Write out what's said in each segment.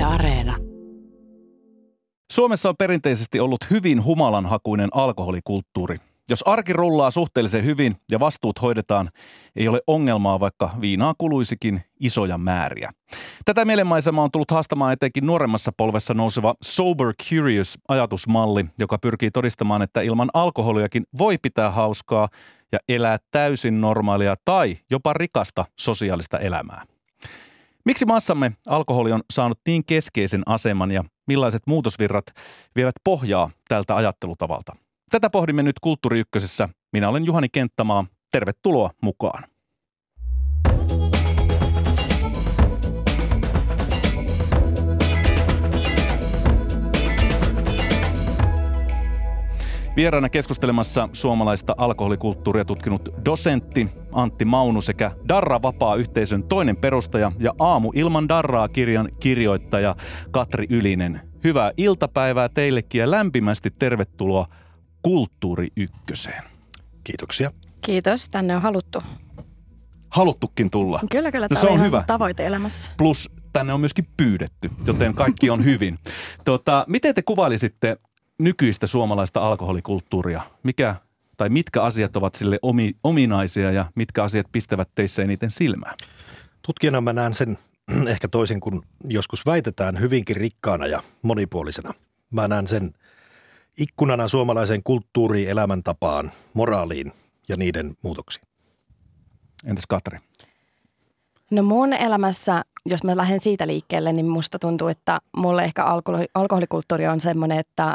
Yle Areena. Suomessa on perinteisesti ollut hyvin humalanhakuinen alkoholikulttuuri. Jos arki rullaa suhteellisen hyvin ja vastuut hoidetaan, ei ole ongelmaa, vaikka viinaa kuluisikin isoja määriä. Tätä mielenmaisemaa on tullut haastamaan etenkin nuoremmassa polvessa nouseva Sober Curious ajatusmalli, joka pyrkii todistamaan, että ilman alkoholiakin voi pitää hauskaa ja elää täysin normaalia tai jopa rikasta sosiaalista elämää. Miksi maassamme alkoholi on saanut niin keskeisen aseman ja millaiset muutosvirrat vievät pohjaa tältä ajattelutavalta? Tätä pohdimme nyt Kulttuuri Ykkösessä. Minä olen Juhani Kenttämaa. Tervetuloa mukaan. Vieraana keskustelemassa suomalaista alkoholikulttuuria tutkinut dosentti Antti Maunu sekä Darra Vapaa-yhteisön toinen perustaja ja Aamu ilman Darraa kirjan kirjoittaja Katri Ylinen. Hyvää iltapäivää teillekin ja lämpimästi tervetuloa Kulttuuri Ykköseen. Kiitoksia. Kiitos, tänne on haluttu. Haluttukin tulla. Kyllä, kyllä. No, se on ihan hyvä. Tavoite elämässä. Plus tänne on myöskin pyydetty, joten kaikki on hyvin. Tota, miten te kuvailisitte nykyistä suomalaista alkoholikulttuuria? Mikä tai mitkä asiat ovat sille omi, ominaisia ja mitkä asiat pistävät teissä eniten silmään? Tutkijana mä näen sen ehkä toisin kuin joskus väitetään hyvinkin rikkaana ja monipuolisena. Mä näen sen ikkunana suomalaiseen kulttuuriin, elämäntapaan, moraaliin ja niiden muutoksiin. Entäs Katri? No mun elämässä, jos mä lähden siitä liikkeelle, niin musta tuntuu, että mulle ehkä alkoholi, alkoholikulttuuri on semmoinen, että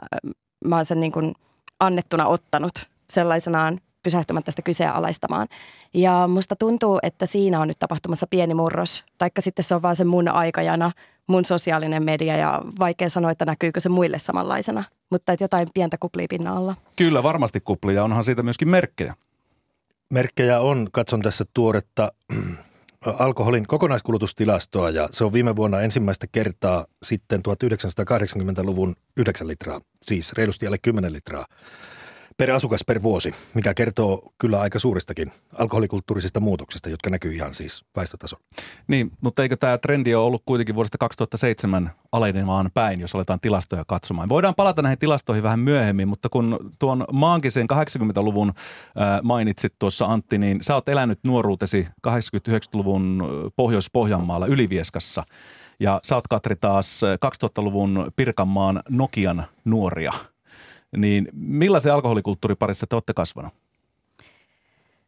mä oon sen niin kuin annettuna ottanut sellaisenaan pysähtymättä sitä kyseenalaistamaan. Ja musta tuntuu, että siinä on nyt tapahtumassa pieni murros, taikka sitten se on vaan se mun aikajana, mun sosiaalinen media ja vaikea sanoa, että näkyykö se muille samanlaisena, mutta että jotain pientä kuplii pinnan alla. Kyllä varmasti kuplia, onhan siitä myöskin merkkejä. Merkkejä on, katson tässä tuoretta alkoholin kokonaiskulutustilastoa ja se on viime vuonna ensimmäistä kertaa sitten 1980-luvun 9 litraa, siis reilusti alle 10 litraa per asukas per vuosi, mikä kertoo kyllä aika suuristakin alkoholikulttuurisista muutoksista, jotka näkyy ihan siis väestötasolla. Niin, mutta eikö tämä trendi ole ollut kuitenkin vuodesta 2007 alenemaan päin, jos aletaan tilastoja katsomaan? Voidaan palata näihin tilastoihin vähän myöhemmin, mutta kun tuon maankisen 80-luvun äh, mainitsit tuossa Antti, niin sä oot elänyt nuoruutesi 89-luvun Pohjois-Pohjanmaalla Ylivieskassa. Ja sä oot Katri taas 2000-luvun Pirkanmaan Nokian nuoria – niin millaisen alkoholikulttuurin parissa te olette kasvanut?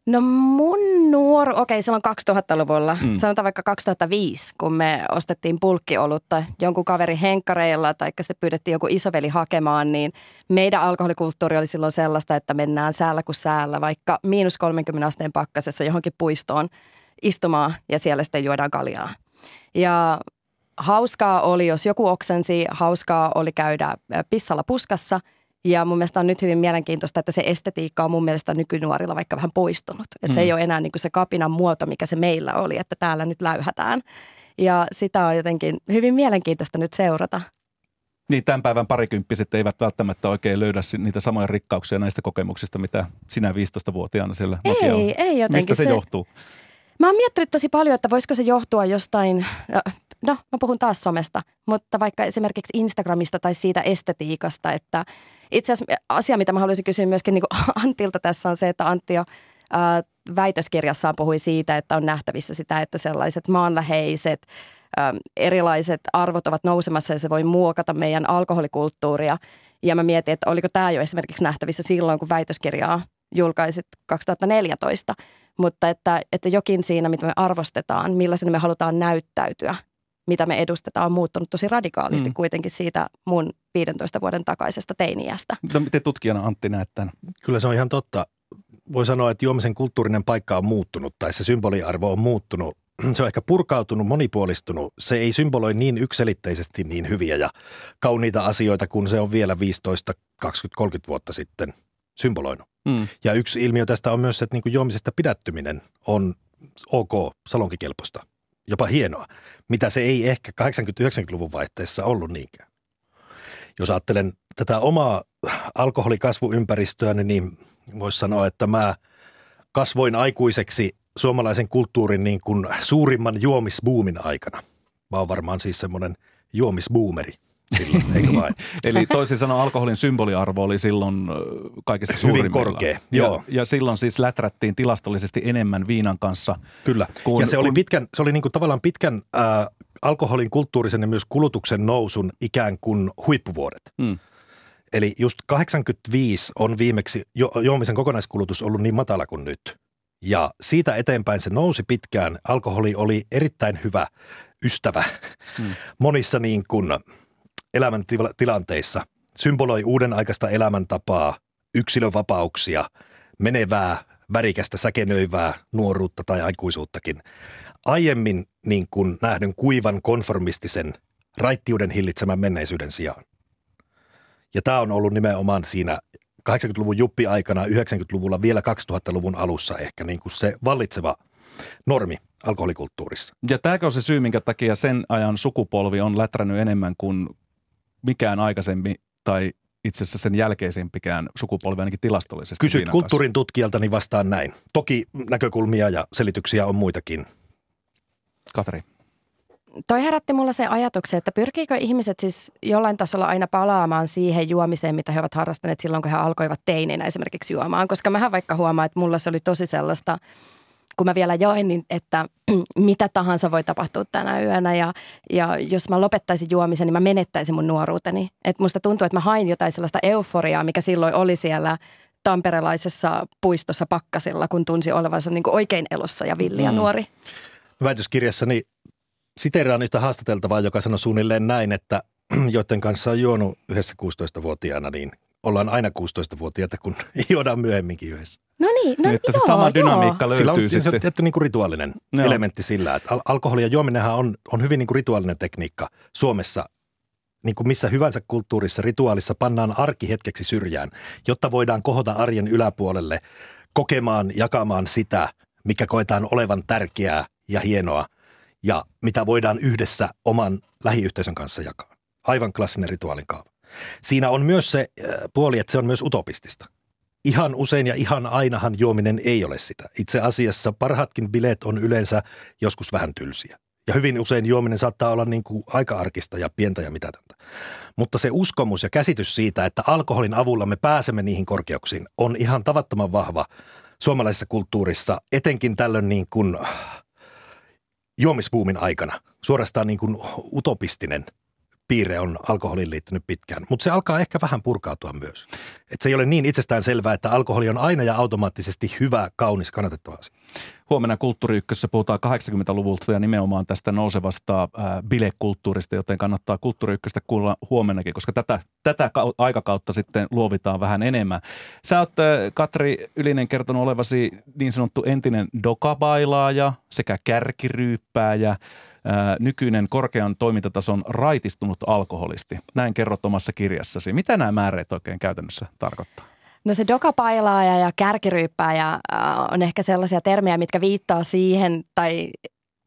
No mun nuoru, okei silloin 2000-luvulla, mm. sanotaan vaikka 2005, kun me ostettiin pulkkiolutta jonkun kaveri henkkareilla tai sitten pyydettiin joku isoveli hakemaan, niin meidän alkoholikulttuuri oli silloin sellaista, että mennään säällä kuin säällä, vaikka miinus 30 asteen pakkasessa johonkin puistoon istumaan ja siellä sitten juodaan kaljaa. Ja hauskaa oli, jos joku oksensi, hauskaa oli käydä pissalla puskassa – ja mun mielestä on nyt hyvin mielenkiintoista, että se estetiikka on mun mielestä nykynuorilla vaikka vähän poistunut. Että mm. se ei ole enää niin kuin se kapinan muoto, mikä se meillä oli, että täällä nyt läyhätään. Ja sitä on jotenkin hyvin mielenkiintoista nyt seurata. Niin, tämän päivän parikymppiset eivät välttämättä oikein löydä niitä samoja rikkauksia näistä kokemuksista, mitä sinä 15-vuotiaana siellä Ei, on. ei jotenkin. Mistä se, se johtuu? Mä oon miettinyt tosi paljon, että voisiko se johtua jostain, no mä puhun taas somesta, mutta vaikka esimerkiksi Instagramista tai siitä estetiikasta, että – itse asiassa asia, mitä mä haluaisin kysyä myöskin niin Antilta tässä on se, että Antti jo ää, väitöskirjassaan puhui siitä, että on nähtävissä sitä, että sellaiset maanläheiset, ää, erilaiset arvot ovat nousemassa ja se voi muokata meidän alkoholikulttuuria. Ja mä mietin, että oliko tämä jo esimerkiksi nähtävissä silloin, kun väitöskirjaa julkaisit 2014. Mutta että, että jokin siinä, mitä me arvostetaan, millaisena me halutaan näyttäytyä, mitä me edustetaan, on muuttunut tosi radikaalisti mm. kuitenkin siitä mun 15 vuoden takaisesta teiniästä. No miten tutkijana Antti näet tämän? Kyllä se on ihan totta. Voi sanoa, että juomisen kulttuurinen paikka on muuttunut tai se symboliarvo on muuttunut. Se on ehkä purkautunut, monipuolistunut. Se ei symboloi niin ykselitteisesti niin hyviä ja kauniita asioita kuin se on vielä 15, 20, 30 vuotta sitten symboloinut. Mm. Ja yksi ilmiö tästä on myös, että niin juomisesta pidättyminen on ok, salonkikelpoista, jopa hienoa, mitä se ei ehkä 80-90-luvun vaihteessa ollut niinkään jos ajattelen tätä omaa alkoholikasvuympäristöä, niin voisi sanoa, että mä kasvoin aikuiseksi suomalaisen kulttuurin niin kuin suurimman juomisbuumin aikana. Mä oon varmaan siis semmoinen juomisboomeri silloin, eikö vain? Eli toisin sanoen alkoholin symboliarvo oli silloin kaikista. Hyvin korkea, ja, joo. Ja silloin siis läträttiin tilastollisesti enemmän viinan kanssa. Kyllä, kun, ja se oli, kun... pitkän, se oli niin kuin tavallaan pitkän äh, alkoholin kulttuurisen ja myös kulutuksen nousun ikään kuin huippuvuodet. Hmm. Eli just 85 on viimeksi jo, juomisen kokonaiskulutus ollut niin matala kuin nyt. Ja siitä eteenpäin se nousi pitkään. Alkoholi oli erittäin hyvä ystävä hmm. monissa niin kuin elämäntilanteissa. Symboloi uuden aikaista elämäntapaa, yksilövapauksia, menevää, värikästä, säkenöivää nuoruutta tai aikuisuuttakin. Aiemmin niin kuin nähdyn kuivan konformistisen raittiuden hillitsemän menneisyyden sijaan. Ja tämä on ollut nimenomaan siinä 80-luvun juppi-aikana, 90-luvulla, vielä 2000-luvun alussa ehkä niin kuin se vallitseva normi alkoholikulttuurissa. Ja tämäkö on se syy, minkä takia sen ajan sukupolvi on lätrännyt enemmän kuin mikään aikaisempi tai itse asiassa sen jälkeisempikään sukupolvi ainakin tilastollisesti. Kysyt kulttuurin tutkijalta, niin vastaan näin. Toki näkökulmia ja selityksiä on muitakin. Katri. Toi herätti mulla se ajatuksen, että pyrkiikö ihmiset siis jollain tasolla aina palaamaan siihen juomiseen, mitä he ovat harrastaneet silloin, kun he alkoivat teininä esimerkiksi juomaan. Koska mähän vaikka huomaan, että mulla se oli tosi sellaista – kun mä vielä join, niin että mitä tahansa voi tapahtua tänä yönä ja, ja jos mä lopettaisin juomisen, niin mä menettäisin mun nuoruuteni. Et musta tuntuu, että mä hain jotain sellaista euforiaa, mikä silloin oli siellä tamperelaisessa puistossa pakkasilla, kun tunsi olevansa niin oikein elossa ja villiä mm. nuori. Väitöskirjassani siteeraan yhtä haastateltavaa, joka sanoi suunnilleen näin, että joiden kanssa on juonut yhdessä 16-vuotiaana, niin ollaan aina 16-vuotiaita, kun juodaan myöhemminkin yhdessä. No niin, no että joo, se sama dynamiikka joo. löytyy Sillä on, sitten. Se on tietty niin kuin rituaalinen joo. elementti sillä, että al- alkoholi ja juominenhan on, on hyvin niin kuin rituaalinen tekniikka Suomessa. Niin kuin missä hyvänsä kulttuurissa, rituaalissa pannaan arki hetkeksi syrjään, jotta voidaan kohota arjen yläpuolelle kokemaan, jakamaan sitä, mikä koetaan olevan tärkeää ja hienoa ja mitä voidaan yhdessä oman lähiyhteisön kanssa jakaa. Aivan klassinen rituaalin kaava. Siinä on myös se äh, puoli, että se on myös utopistista. Ihan usein ja ihan ainahan juominen ei ole sitä. Itse asiassa parhaatkin bileet on yleensä joskus vähän tylsiä. Ja hyvin usein juominen saattaa olla niin kuin aika arkista ja pientä ja mitätöntä. Mutta se uskomus ja käsitys siitä, että alkoholin avulla me pääsemme niihin korkeuksiin, on ihan tavattoman vahva suomalaisessa kulttuurissa, etenkin tällöin niin kuin juomisbuumin aikana. Suorastaan niin kuin utopistinen – piirre on alkoholiin liittynyt pitkään, mutta se alkaa ehkä vähän purkautua myös. Et se ei ole niin itsestään selvää, että alkoholi on aina ja automaattisesti hyvä, kaunis, kannatettava asia. Huomenna Kulttuuri puhutaan 80-luvulta ja nimenomaan tästä nousevasta bilekulttuurista, joten kannattaa Kulttuuri Ykköstä kuulla huomennakin, koska tätä, tätä aikakautta sitten luovitaan vähän enemmän. Sä oot, Katri Ylinen, kertonut olevasi niin sanottu entinen dokabailaaja sekä kärkiryyppääjä nykyinen korkean toimintatason raitistunut alkoholisti. Näin kerrot omassa kirjassasi. Mitä nämä määreet oikein käytännössä tarkoittaa? No se dokapailaaja ja kärkiryyppääjä on ehkä sellaisia termejä, mitkä viittaa siihen tai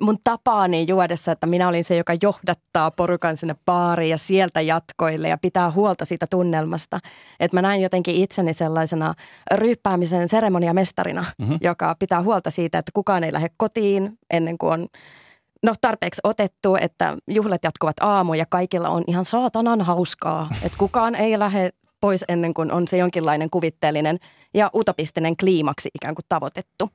mun tapaani juodessa, että minä olin se, joka johdattaa porukan sinne baariin ja sieltä jatkoille ja pitää huolta siitä tunnelmasta. Että mä näin jotenkin itseni sellaisena ryyppäämisen seremoniamestarina, mm-hmm. joka pitää huolta siitä, että kukaan ei lähde kotiin ennen kuin on no tarpeeksi otettu, että juhlat jatkuvat aamu ja kaikilla on ihan saatanan hauskaa. Että kukaan ei lähde pois ennen kuin on se jonkinlainen kuvitteellinen ja utopistinen kliimaksi ikään kuin tavoitettu.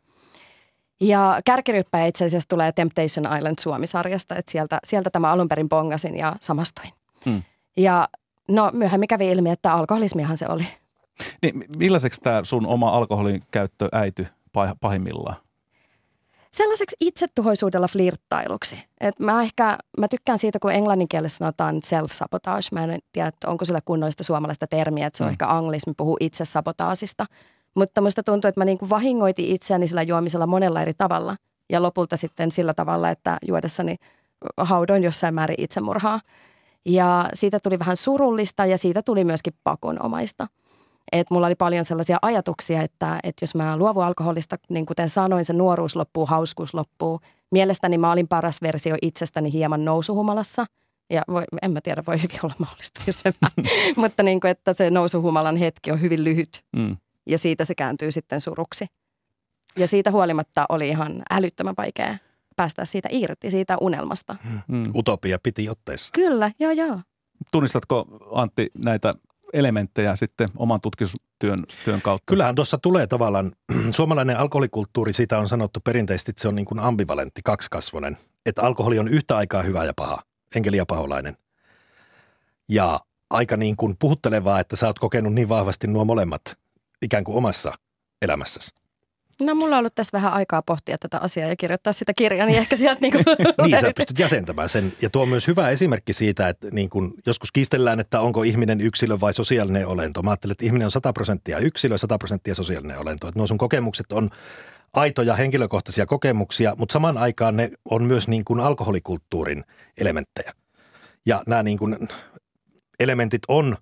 Ja kärkiryppä itse asiassa tulee Temptation Island Suomi-sarjasta, että sieltä, sieltä tämä alun perin bongasin ja samastuin. Hmm. Ja no myöhemmin kävi ilmi, että alkoholismiahan se oli. Niin, millaiseksi tämä sun oma alkoholin käyttö äity pahimmillaan? Sellaiseksi itsetuhoisuudella flirttailuksi. Et mä ehkä, mä tykkään siitä, kun englannin kielessä sanotaan self-sabotage. Mä en tiedä, että onko sillä kunnollista suomalaista termiä, että se on mm. ehkä anglismi, puhuu itsesabotaasista. Mutta musta tuntuu, että mä niin kuin vahingoitin itseäni sillä juomisella monella eri tavalla. Ja lopulta sitten sillä tavalla, että juodessani haudoin jossain määrin itsemurhaa. Ja siitä tuli vähän surullista ja siitä tuli myöskin pakonomaista. Et mulla oli paljon sellaisia ajatuksia, että, että jos mä luovun alkoholista, niin kuten sanoin, se nuoruus loppuu, hauskuus loppuu. Mielestäni mä olin paras versio itsestäni hieman nousuhumalassa. Ja voi, en mä tiedä, voi hyvin olla mahdollista, jos se Mutta niin kuin, että se nousuhumalan hetki on hyvin lyhyt. Mm. Ja siitä se kääntyy sitten suruksi. Ja siitä huolimatta oli ihan älyttömän vaikea päästä siitä irti, siitä unelmasta. Mm. Utopia piti otteessa. Kyllä, joo joo. Tunnistatko Antti näitä elementtejä sitten oman tutkimustyön työn kautta? Kyllähän tuossa tulee tavallaan, suomalainen alkoholikulttuuri, siitä on sanottu perinteisesti, että se on niin kuin ambivalentti, kaksikasvonen. Että alkoholi on yhtä aikaa hyvä ja paha, enkeli ja paholainen. Ja aika niin kuin puhuttelevaa, että sä oot kokenut niin vahvasti nuo molemmat ikään kuin omassa elämässäsi. No mulla on ollut tässä vähän aikaa pohtia tätä asiaa ja kirjoittaa sitä kirjaa, niin ehkä sieltä niinku Niin, sä pystyt jäsentämään sen. Ja tuo on myös hyvä esimerkki siitä, että niin kun joskus kiistellään, että onko ihminen yksilö vai sosiaalinen olento. Mä ajattelen, että ihminen on 100 prosenttia yksilö, 100 prosenttia sosiaalinen olento. Että nuo sun kokemukset on aitoja henkilökohtaisia kokemuksia, mutta samaan aikaan ne on myös niin kuin alkoholikulttuurin elementtejä. Ja nämä niin kuin elementit on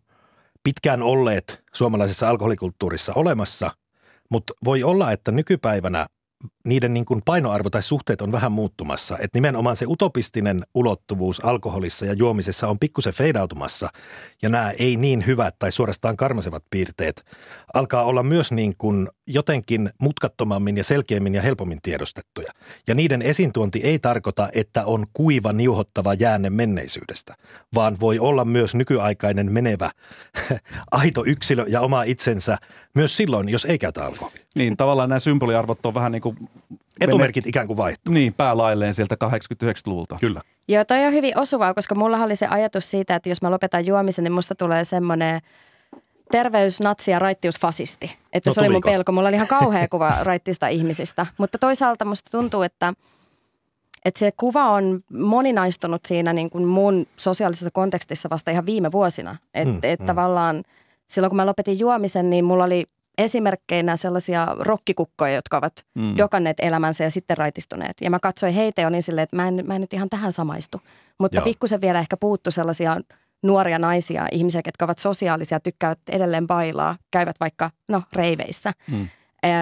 pitkään olleet suomalaisessa alkoholikulttuurissa olemassa, mutta voi olla, että nykypäivänä niiden niin kuin painoarvo tai suhteet on vähän muuttumassa. Että nimenomaan se utopistinen ulottuvuus alkoholissa ja juomisessa on pikkusen feidautumassa. Ja nämä ei niin hyvät tai suorastaan karmasevat piirteet alkaa olla myös niin kuin jotenkin mutkattomammin ja selkeämmin ja helpommin tiedostettuja. Ja niiden esiintuonti ei tarkoita, että on kuiva, niuhottava jäänne menneisyydestä, vaan voi olla myös nykyaikainen menevä aito yksilö ja oma itsensä myös silloin, jos ei käytä alkoholia. Niin, tavallaan nämä symboliarvot on vähän niin kuin... Etumerkit ikään kuin vaihtuu. Niin, päälailleen sieltä 80-90-luvulta. Kyllä. Joo, toi on hyvin osuvaa, koska mulla oli se ajatus siitä, että jos mä lopetan juomisen, niin musta tulee semmoinen terveys, natsi ja raittiusfasisti. Että No se oli mun pelko. Mulla oli ihan kauhea kuva raittista ihmisistä. Mutta toisaalta musta tuntuu, että, että se kuva on moninaistunut siinä niin kuin mun sosiaalisessa kontekstissa vasta ihan viime vuosina. Että Mm, et mm. tavallaan silloin, kun mä lopetin juomisen, niin mulla oli esimerkkeinä sellaisia rokkikukkoja, jotka ovat Mm. mm. dokanneet elämänsä ja sitten raitistuneet. Ja mä katsoin heitä ja olin silleen, että mä en, mä en nyt ihan tähän samaistu. Mutta Joo. pikkusen vielä ehkä puuttu sellaisia nuoria naisia, ihmisiä, jotka ovat sosiaalisia, tykkäävät edelleen bailaa, käyvät vaikka no, reiveissä, Mm.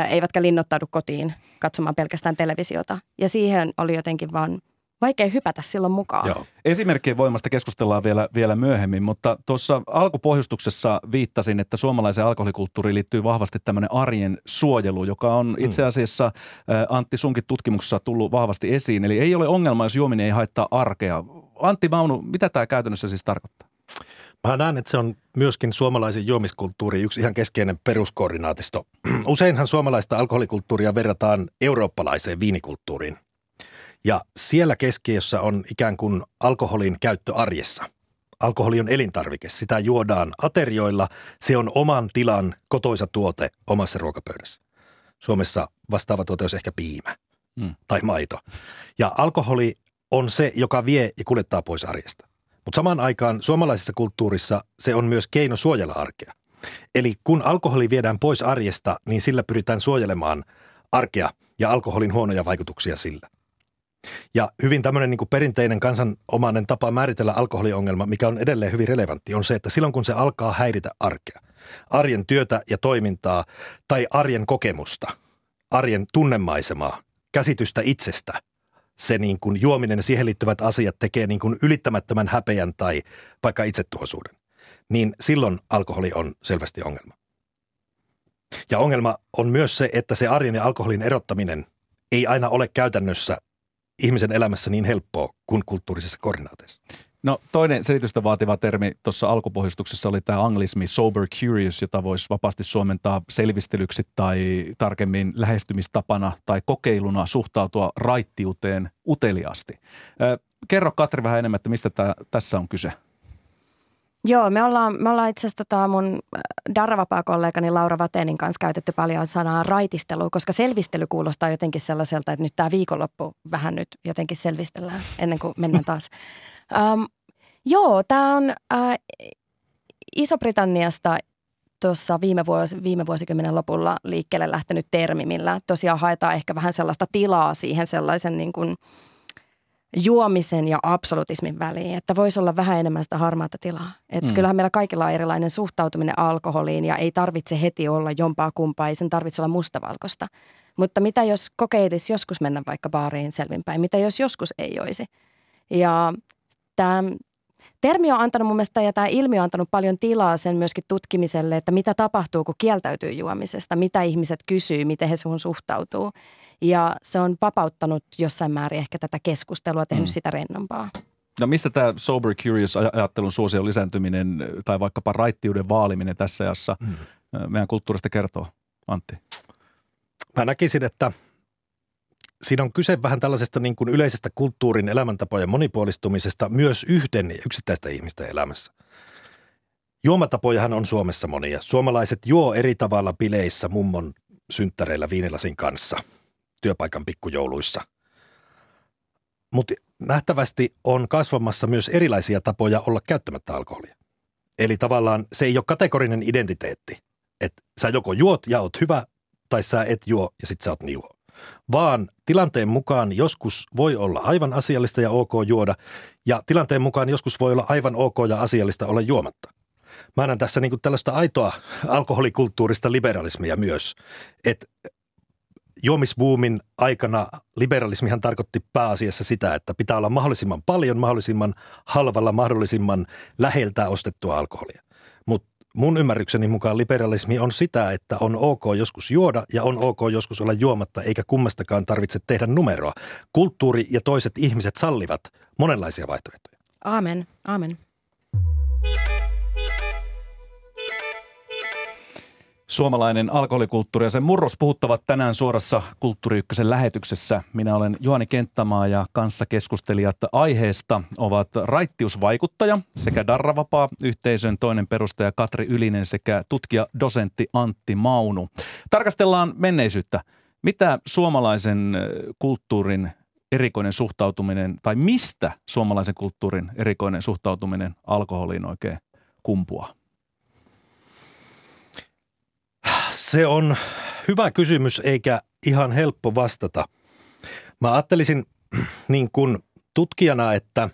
eivätkä linnoittaudu kotiin katsomaan pelkästään televisiota. Ja siihen oli jotenkin vaan vaikea hypätä silloin mukaan. Joo. Esimerkkien voimasta keskustellaan vielä, vielä myöhemmin, mutta tuossa alkupohjustuksessa viittasin, että suomalaiseen alkoholikulttuuriin liittyy vahvasti tämmöinen arjen suojelu, joka on itse asiassa Antti sunkin tutkimuksessa tullut vahvasti esiin. Eli ei ole ongelma, jos juominen ei haittaa arkea. Antti Maunu, mitä tämä käytännössä siis tarkoittaa? Mä näen, että se on myöskin suomalaisen juomiskulttuuri yksi ihan keskeinen peruskoordinaatisto. Useinhan suomalaista alkoholikulttuuria verrataan eurooppalaiseen viinikulttuuriin. Ja siellä keskiössä on ikään kuin alkoholin käyttö arjessa. Alkoholi on elintarvike, sitä juodaan aterioilla, se on oman tilan kotoisa tuote omassa ruokapöydässä. Suomessa vastaava tuote olisi ehkä piimä Mm. tai maito. Ja alkoholi on se, joka vie ja kuljettaa pois arjesta. Mutta samaan aikaan suomalaisessa kulttuurissa se on myös keino suojella arkea. Eli kun alkoholi viedään pois arjesta, niin sillä pyritään suojelemaan arkea ja alkoholin huonoja vaikutuksia sillä. Ja hyvin tämmöinen niin perinteinen kansanomainen tapa määritellä alkoholiongelma, mikä on edelleen hyvin relevantti, on se, että silloin kun se alkaa häiritä arkea, arjen työtä ja toimintaa tai arjen kokemusta, arjen tunnemaisemaa, käsitystä itsestä, se niin kuin juominen ja siihen liittyvät asiat tekee niin kuin ylittämättömän häpeän tai vaikka itsetuhoisuuden, niin silloin alkoholi on selvästi ongelma. Ja ongelma on myös se, että se arjen ja alkoholin erottaminen ei aina ole käytännössä ihmisen elämässä niin helppoa kuin kulttuurisessa koordinaateissa. No toinen selitystä vaativa termi tuossa alkupohjustuksessa oli tämä anglismi sober curious, jota voisi vapaasti suomentaa selvistelyksi tai tarkemmin lähestymistapana tai kokeiluna suhtautua raittiuteen uteliaasti. Kerro Katri vähän enemmän, että mistä tää, tässä on kyse. Joo, me ollaan, me ollaan itse asiassa tota mun Darravapaa-kollegani Laura Vatenin kanssa käytetty paljon sanaa raitistelu, koska selvistely kuulostaa jotenkin sellaiselta, että nyt tämä viikonloppu vähän nyt jotenkin selvistellään ennen kuin mennään taas. Um, joo, tämä on äh, Iso-Britanniasta tuossa viime, vuosi, viime vuosikymmenen lopulla liikkeelle lähtenyt termi, millä tosiaan haetaan ehkä vähän sellaista tilaa siihen sellaisen niin kuin juomisen ja absolutismin väliin, että voisi olla vähän enemmän sitä harmaata tilaa. Että Mm. mm. kyllähän meillä kaikilla on erilainen suhtautuminen alkoholiin ja ei tarvitse heti olla jompaa kumpaa, ei sen tarvitse olla mustavalkoista. Mutta mitä jos kokeilisi joskus mennä vaikka baariin selvinpäin, mitä jos joskus ei olisi? Ja tämä termi on antanut mun mielestä ja tämä ilmiö on antanut paljon tilaa sen myöskin tutkimiselle, että mitä tapahtuu, kun kieltäytyy juomisesta, mitä ihmiset kysyy, miten he suhun suhtautuu. Ja se on vapauttanut jossain määrin ehkä tätä keskustelua, tehnyt mm. sitä rennompaa. No mistä tämä sober curious ajattelun suosion lisääntyminen tai vaikkapa raittiuden vaaliminen tässä ajassa mm. meidän kulttuurista kertoo, Antti? Mä näkisin, että siinä on kyse vähän tällaisesta niin kuin yleisestä kulttuurin elämäntapojen monipuolistumisesta myös yhden yksittäistä ihmistä elämässä. Juomatapojahan on Suomessa monia. Suomalaiset juo eri tavalla bileissä mummon synttäreillä viinilasin kanssa työpaikan pikkujouluissa. Mutta nähtävästi on kasvamassa myös erilaisia tapoja olla käyttämättä alkoholia. Eli tavallaan se ei ole kategorinen identiteetti, että sä joko juot ja oot hyvä tai sä et juo ja sit sä oot niuho. Vaan tilanteen mukaan joskus voi olla aivan asiallista ja ok juoda ja tilanteen mukaan joskus voi olla aivan ok ja asiallista olla juomatta. Mä näen tässä niin tällaista aitoa alkoholikulttuurista liberalismia myös, että juomisbuumin aikana liberalismihan tarkoitti pääasiassa sitä, että pitää olla mahdollisimman paljon, mahdollisimman halvalla, mahdollisimman läheltä ostettua alkoholia. Mun ymmärrykseni mukaan liberalismi on sitä, että on ok joskus juoda ja on ok joskus olla juomatta, eikä kummastakaan tarvitse tehdä numeroa. Kulttuuri ja toiset ihmiset sallivat monenlaisia vaihtoehtoja. Amen, amen. Suomalainen alkoholikulttuuri ja sen murros puhuttavat tänään suorassa Kulttuuri Ykkösen lähetyksessä. Minä olen Juhani Kenttämaa ja kanssa keskustelijat aiheesta ovat raittiusvaikuttaja sekä Darravapaa yhteisön toinen perustaja Katri Ylinen sekä tutkija dosentti Antti Maunu. Tarkastellaan menneisyyttä. Mitä suomalaisen kulttuurin erikoinen suhtautuminen tai mistä suomalaisen kulttuurin erikoinen suhtautuminen alkoholiin oikein kumpuaa? Se on hyvä kysymys eikä ihan helppo vastata. Mä ajattelisin niin kuin tutkijana, että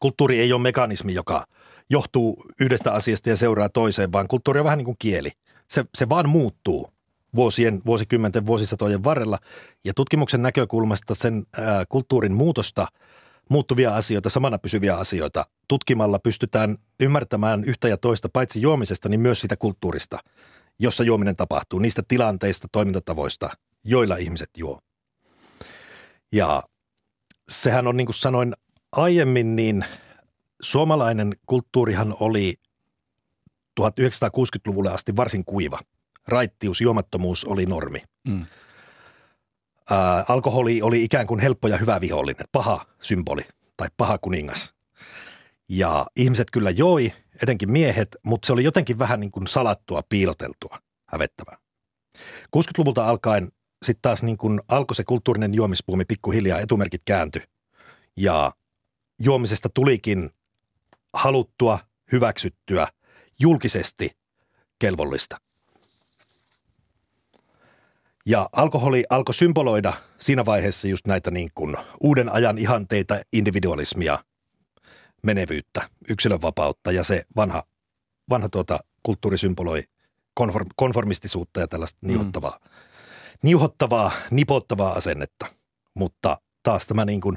kulttuuri ei ole mekanismi, joka johtuu yhdestä asiasta ja seuraa toiseen, vaan kulttuuri on vähän niin kuin kieli. Se, se vaan muuttuu vuosien, vuosikymmenten, vuosisatojen varrella. Ja tutkimuksen näkökulmasta sen ää, kulttuurin muutosta, muuttuvia asioita, samana pysyviä asioita, tutkimalla pystytään ymmärtämään yhtä ja toista paitsi juomisesta, niin myös sitä kulttuurista – jossa juominen tapahtuu, niistä tilanteista, toimintatavoista, joilla ihmiset juo. Ja sehän on niin kuin sanoin aiemmin, niin suomalainen kulttuurihan oli 1960-luvulle asti varsin kuiva. Raittius, juomattomuus oli normi. Mm. Ää, alkoholi oli ikään kuin helppo ja hyvä vihollinen, paha symboli tai paha kuningas. Ja ihmiset kyllä joi, etenkin miehet, mutta se oli jotenkin vähän niin kuin salattua, piiloteltua, hävettävää. 60-luvulta alkaen sitten taas niin kuin alkoi se kulttuurinen juomispuumi pikkuhiljaa, etumerkit kääntyi. Ja juomisesta tulikin haluttua, hyväksyttyä, julkisesti kelvollista. Ja alkoholi alkoi symboloida siinä vaiheessa just näitä niin kuin uuden ajan ihanteita, individualismia, menevyyttä, yksilönvapautta ja se vanha, vanha tuota, kulttuuri symboloi konform, konformistisuutta ja tällaista mm. niuhottavaa, niuhottavaa, nipottavaa asennetta. Mutta taas tämä niin kuin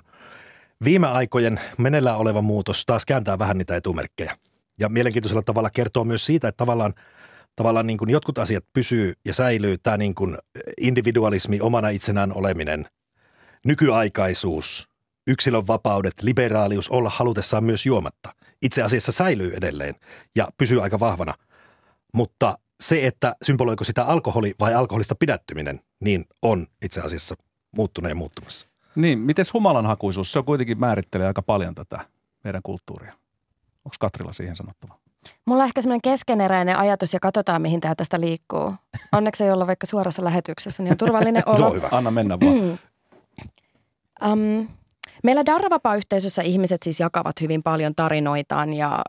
viime aikojen meneillään oleva muutos taas kääntää vähän niitä etumerkkejä. Ja mielenkiintoisella tavalla kertoo myös siitä, että tavallaan, tavallaan niin kuin jotkut asiat pysyy ja säilyy. Tämä niin kuin individualismi, omana itsenään oleminen, nykyaikaisuus, yksilön vapaudet, liberaalius olla halutessaan myös juomatta. Itse asiassa säilyy edelleen ja pysyy aika vahvana. Mutta se, että symboloiko sitä alkoholi vai alkoholista pidättyminen, niin on itse asiassa muuttunut ja muuttumassa. Niin, miten humalanhakuisuus, se on kuitenkin määrittelee aika paljon tätä meidän kulttuuria. Onko Katrilla siihen sanottava? Mulla on ehkä semmoinen keskeneräinen ajatus ja katsotaan, mihin tämä tästä liikkuu. Onneksi ei olla vaikka suorassa lähetyksessä, niin on turvallinen olo. Joo, hyvä. Anna mennä vaan. um, meillä Darravapa-yhteisössä ihmiset siis jakavat hyvin paljon tarinoitaan ja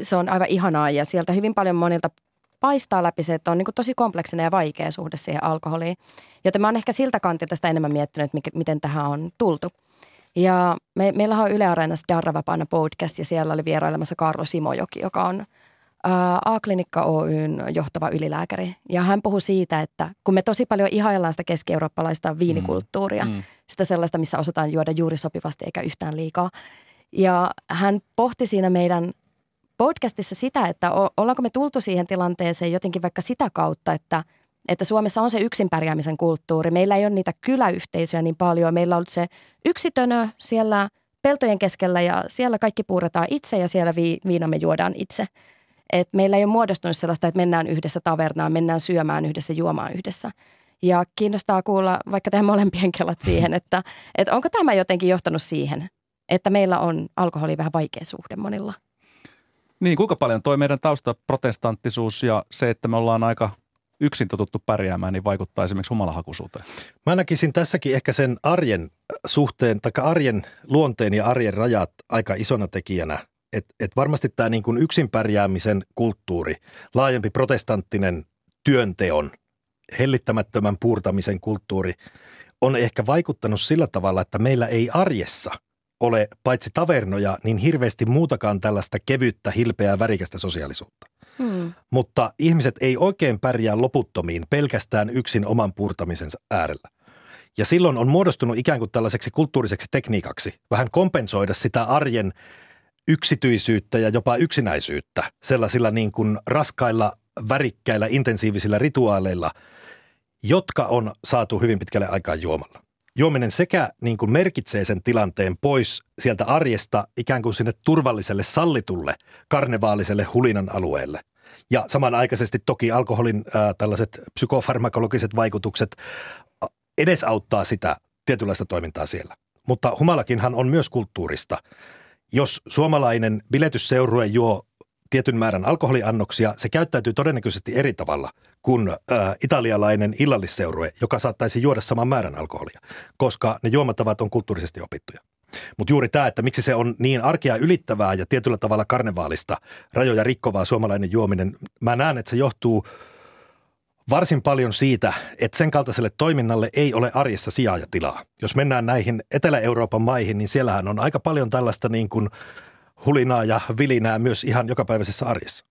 se on aivan ihanaa ja sieltä hyvin paljon monilta paistaa läpi se, että on niin tosi kompleksinen ja vaikea suhde siihen alkoholiin. Joten mä oon ehkä siltä kantilta sitä enemmän miettinyt, että miten tähän on tultu. Ja me, meillä on Yle Areenassa Darravapaana podcast ja siellä oli vierailemassa Karlo Simojoki, joka on A-klinikka Oyn johtava ylilääkäri. Ja hän puhui siitä, että kun me tosi paljon ihaillaan sitä keski-eurooppalaista viinikulttuuria, mm. Mm. sitä sellaista, missä osataan juoda juuri sopivasti eikä yhtään liikaa. Ja hän pohti siinä meidän podcastissa sitä, että ollaanko me tultu siihen tilanteeseen jotenkin vaikka sitä kautta, että, että Suomessa on se yksin pärjäämisen kulttuuri. Meillä ei ole niitä kyläyhteisöjä niin paljon. Meillä on ollut se yksitönö siellä peltojen keskellä ja siellä kaikki puuretaan itse ja siellä vi, viinamme juodaan itse. Et meillä ei ole muodostunut sellaista, että mennään yhdessä tavernaan, mennään syömään yhdessä, juomaan yhdessä. Ja kiinnostaa kuulla vaikka tähän molempien kelat siihen, että, että onko tämä jotenkin johtanut siihen, että meillä on alkoholi vähän vaikea suhde monilla. Niin, kuinka paljon toi meidän tausta protestanttisuus ja se, että me ollaan aika yksin totuttu pärjäämään, niin vaikuttaa esimerkiksi humalahakuisuuteen? Mä näkisin tässäkin ehkä sen arjen suhteen, tai arjen luonteen ja arjen rajat aika isona tekijänä. Että et varmasti tämä niin kuin yksin pärjäämisen kulttuuri, laajempi protestanttinen työnteon, hellittämättömän puurtamisen kulttuuri on ehkä vaikuttanut sillä tavalla, että meillä ei arjessa – ole paitsi tavernoja, niin hirveästi muutakaan tällaista kevyttä, hilpeää, värikästä sosiaalisuutta. Hmm. Mutta ihmiset ei oikein pärjää loputtomiin pelkästään yksin oman puurtamisensa äärellä. Ja silloin on muodostunut ikään kuin tällaiseksi kulttuuriseksi tekniikaksi vähän kompensoida sitä arjen yksityisyyttä ja jopa yksinäisyyttä sellaisilla niin kuin raskailla, värikkäillä, intensiivisillä rituaaleilla, jotka on saatu hyvin pitkälle aikaan juomalla juominen sekä niin kuin merkitsee sen tilanteen pois sieltä arjesta ikään kuin sinne turvalliselle, sallitulle, karnevaaliselle hulinan alueelle. Ja samanaikaisesti toki alkoholin ää, tällaiset psykofarmakologiset vaikutukset edesauttaa sitä tietynlaista toimintaa siellä. Mutta humalakinhan on myös kulttuurista. Jos suomalainen biletysseurue juo tietyn määrän alkoholiannoksia, se käyttäytyy todennäköisesti eri tavalla kuin ä, italialainen illallisseurue, joka saattaisi juoda saman määrän alkoholia, koska ne juomatavat on kulttuurisesti opittuja. Mutta juuri tämä, että miksi se on niin arkea ylittävää ja tietyllä tavalla karnevaalista, rajoja rikkovaa suomalainen juominen, mä näen, että se johtuu varsin paljon siitä, että sen kaltaiselle toiminnalle ei ole arjessa sijaa ja tilaa. Jos mennään näihin Etelä-Euroopan maihin, niin siellähän on aika paljon tällaista niin kuin – hulinaa ja vilinää myös ihan jokapäiväisessä arjessa.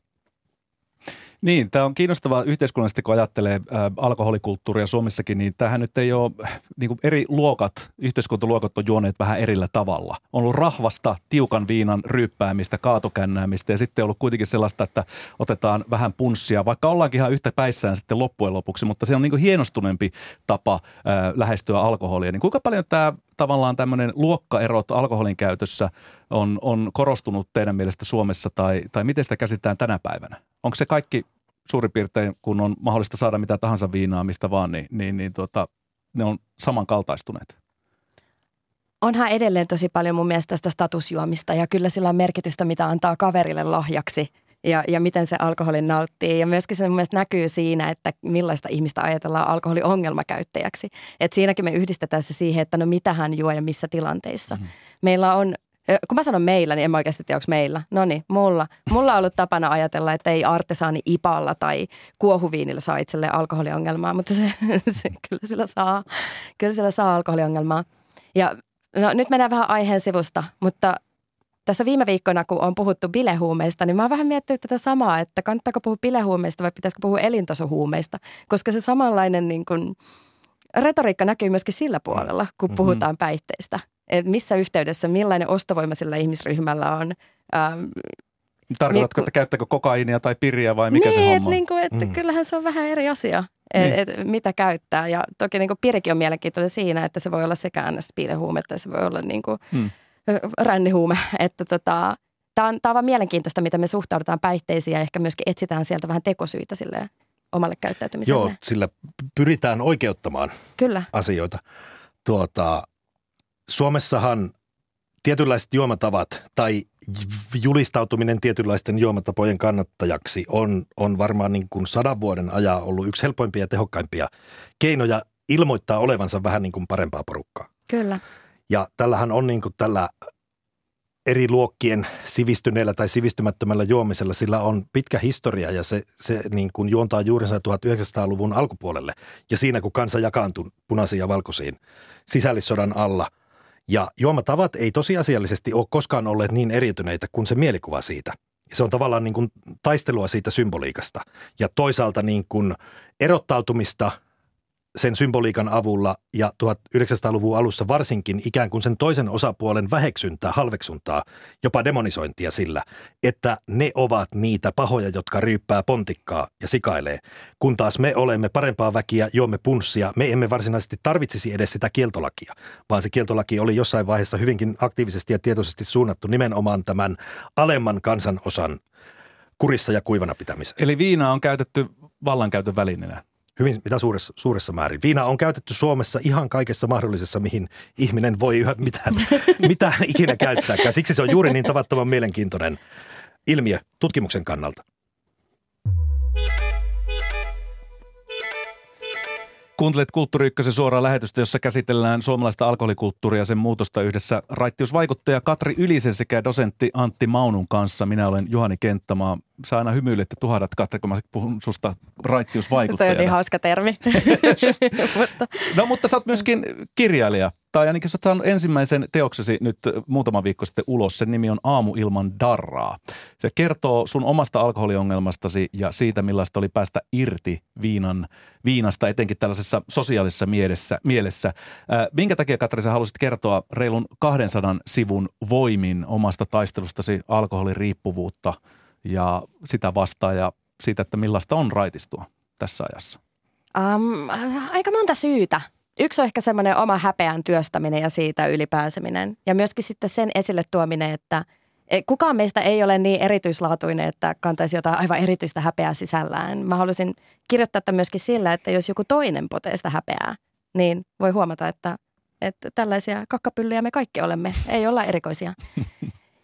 Niin, tämä on kiinnostavaa yhteiskunnallisesti, kun ajattelee alkoholikulttuuria Suomessakin, niin tähän nyt ei ole, niin kuin eri luokat, yhteiskuntaluokat on juoneet vähän erillä tavalla. On ollut rahvasta, tiukan viinan ryyppäämistä, kaatokännäämistä ja sitten on ollut kuitenkin sellaista, että otetaan vähän punssia, vaikka ollaankin ihan yhtä päissään sitten loppujen lopuksi, mutta se on niin kuin hienostuneempi tapa lähestyä alkoholia. Niin kuinka paljon tämä tavallaan tämmöinen luokkaerot alkoholin käytössä on, on korostunut teidän mielestä Suomessa tai, tai miten sitä käsitään tänä päivänä? Onko se kaikki suurin piirtein, kun on mahdollista saada mitä tahansa viinaa, mistä vaan, niin, niin, niin tuota, ne on samankaltaistuneet? Onhan edelleen tosi paljon mun mielestä tästä statusjuomista ja kyllä sillä on merkitystä, mitä antaa kaverille lahjaksi ja, ja miten se alkoholi nauttii. Ja myöskin se mun mielestä näkyy siinä, että millaista ihmistä ajatellaan alkoholiongelmakäyttäjäksi. Et siinäkin me yhdistetään se siihen, että no mitä hän juo ja missä tilanteissa. Mm-hmm. Meillä on kun mä sanon meillä, niin en mä oikeasti tiedä, onko meillä. No niin, mulla. Mulla on ollut tapana ajatella, että ei artesaani ipalla tai kuohuviinilla saa itselleen alkoholiongelmaa, mutta se, se kyllä sillä saa. Kyllä sillä saa alkoholiongelmaa. Ja no, nyt mennään vähän aiheen sivusta, mutta tässä viime viikkoina, kun on puhuttu bilehuumeista, niin mä oon vähän miettinyt tätä samaa, että kannattaako puhua bilehuumeista vai pitäisikö puhua elintasohuumeista, koska se samanlainen niin kuin, retoriikka näkyy myöskin sillä puolella, kun mm-hmm. puhutaan päihteistä. Et missä yhteydessä, millainen ostovoima sillä ihmisryhmällä on. Ähm, Tarkoitatko, että käyttääkö kokaiinia tai piriä vai mikä niin, se homma on? Niin kuin, että mm. kyllähän se on vähän eri asia, niin. et, et, mitä käyttää. Ja toki niin kuin pirikin on mielenkiintoinen siinä, että se voi olla sekä piilehuumetta, se voi olla niin kuin, mm rännihuume. Että tota, tämä on, on vaan mielenkiintoista, miten me suhtaudutaan päihteisiin ja ehkä myöskin etsitään sieltä vähän tekosyitä sille omalle käyttäytymiselle. Joo, sillä pyritään oikeuttamaan Kyllä. asioita. Tuota, Suomessahan tietynlaiset juomatavat tai julistautuminen tietynlaisten juomatapojen kannattajaksi on, on varmaan niin kuin sadan vuoden ajan ollut yksi helpoimpia ja tehokkaimpia keinoja ilmoittaa olevansa vähän niin kuin parempaa porukkaa. Kyllä. Ja tällähän on niin kuin tällä eri luokkien sivistyneellä tai sivistymättömällä juomisella, sillä on pitkä historia ja se, se niin kuin juontaa juurensa 1900-luvun alkupuolelle. Ja siinä, kun kansa jakaantui punaisiin ja valkoisiin sisällissodan alla. Ja juomatavat ei tosiasiallisesti ole koskaan olleet niin eriytyneitä kuin se mielikuva siitä. Se on tavallaan niin kuin taistelua siitä symboliikasta ja toisaalta niin kuin erottautumista sen symboliikan avulla ja 1900-luvun alussa varsinkin ikään kuin sen toisen osapuolen väheksyntää, halveksuntaa, jopa demonisointia sillä, että ne ovat niitä pahoja, jotka ryyppää pontikkaa ja sikailee, kun taas me olemme parempaa väkiä, juomme punssia, me emme varsinaisesti tarvitsisi edes sitä kieltolakia, vaan se kieltolaki oli jossain vaiheessa hyvinkin aktiivisesti ja tietoisesti suunnattu nimenomaan tämän alemman kansanosan kurissa ja kuivana pitämiseen. Eli viina on käytetty vallankäytön välineenä. Hyvin, mitä suuressa, suuressa määrin. Viina on käytetty Suomessa ihan kaikessa mahdollisessa, mihin ihminen voi yhä mitään, mitään ikinä käyttääkään. Siksi se on juuri niin tavattoman mielenkiintoinen ilmiö tutkimuksen kannalta. Kuuntelet Kulttuuri Ykkösen suoraa lähetystä, jossa käsitellään suomalaista alkoholikulttuuria ja sen muutosta yhdessä raittiusvaikuttaja Katri Ylisen sekä dosentti Antti Maunun kanssa. Minä olen Juhani Kenttämaa. Sä aina hymyilet ja tuhadat, Katri, kun mä puhun susta raittiusvaikuttajana. Toi on niin hauska termi. no mutta sä oot myöskin kirjailija tai ainakin sä oot saanut ensimmäisen teoksesi nyt muutama viikko sitten ulos. Sen nimi on Aamu ilman darraa. Se kertoo sun omasta alkoholiongelmastasi ja siitä, millaista oli päästä irti viinan, viinasta, etenkin tällaisessa sosiaalisessa mielessä. mielessä. Minkä takia, Katri, sä halusit kertoa reilun 200 sivun voimin omasta taistelustasi alkoholiriippuvuutta ja sitä vastaan ja siitä, että millaista on raitistua tässä ajassa? Um, aika monta syytä. Yksi on ehkä semmoinen oma häpeän työstäminen ja siitä ylipääseminen. Ja myöskin sitten sen esille tuominen, että e, kukaan meistä ei ole niin erityislaatuinen, että kantaisi jotain aivan erityistä häpeää sisällään. Mä haluaisin kirjoittaa tätä myöskin sillä, että jos joku toinen potee sitä häpeää, niin voi huomata, että, että tällaisia kakkapyllyjä me kaikki olemme. Ei olla erikoisia.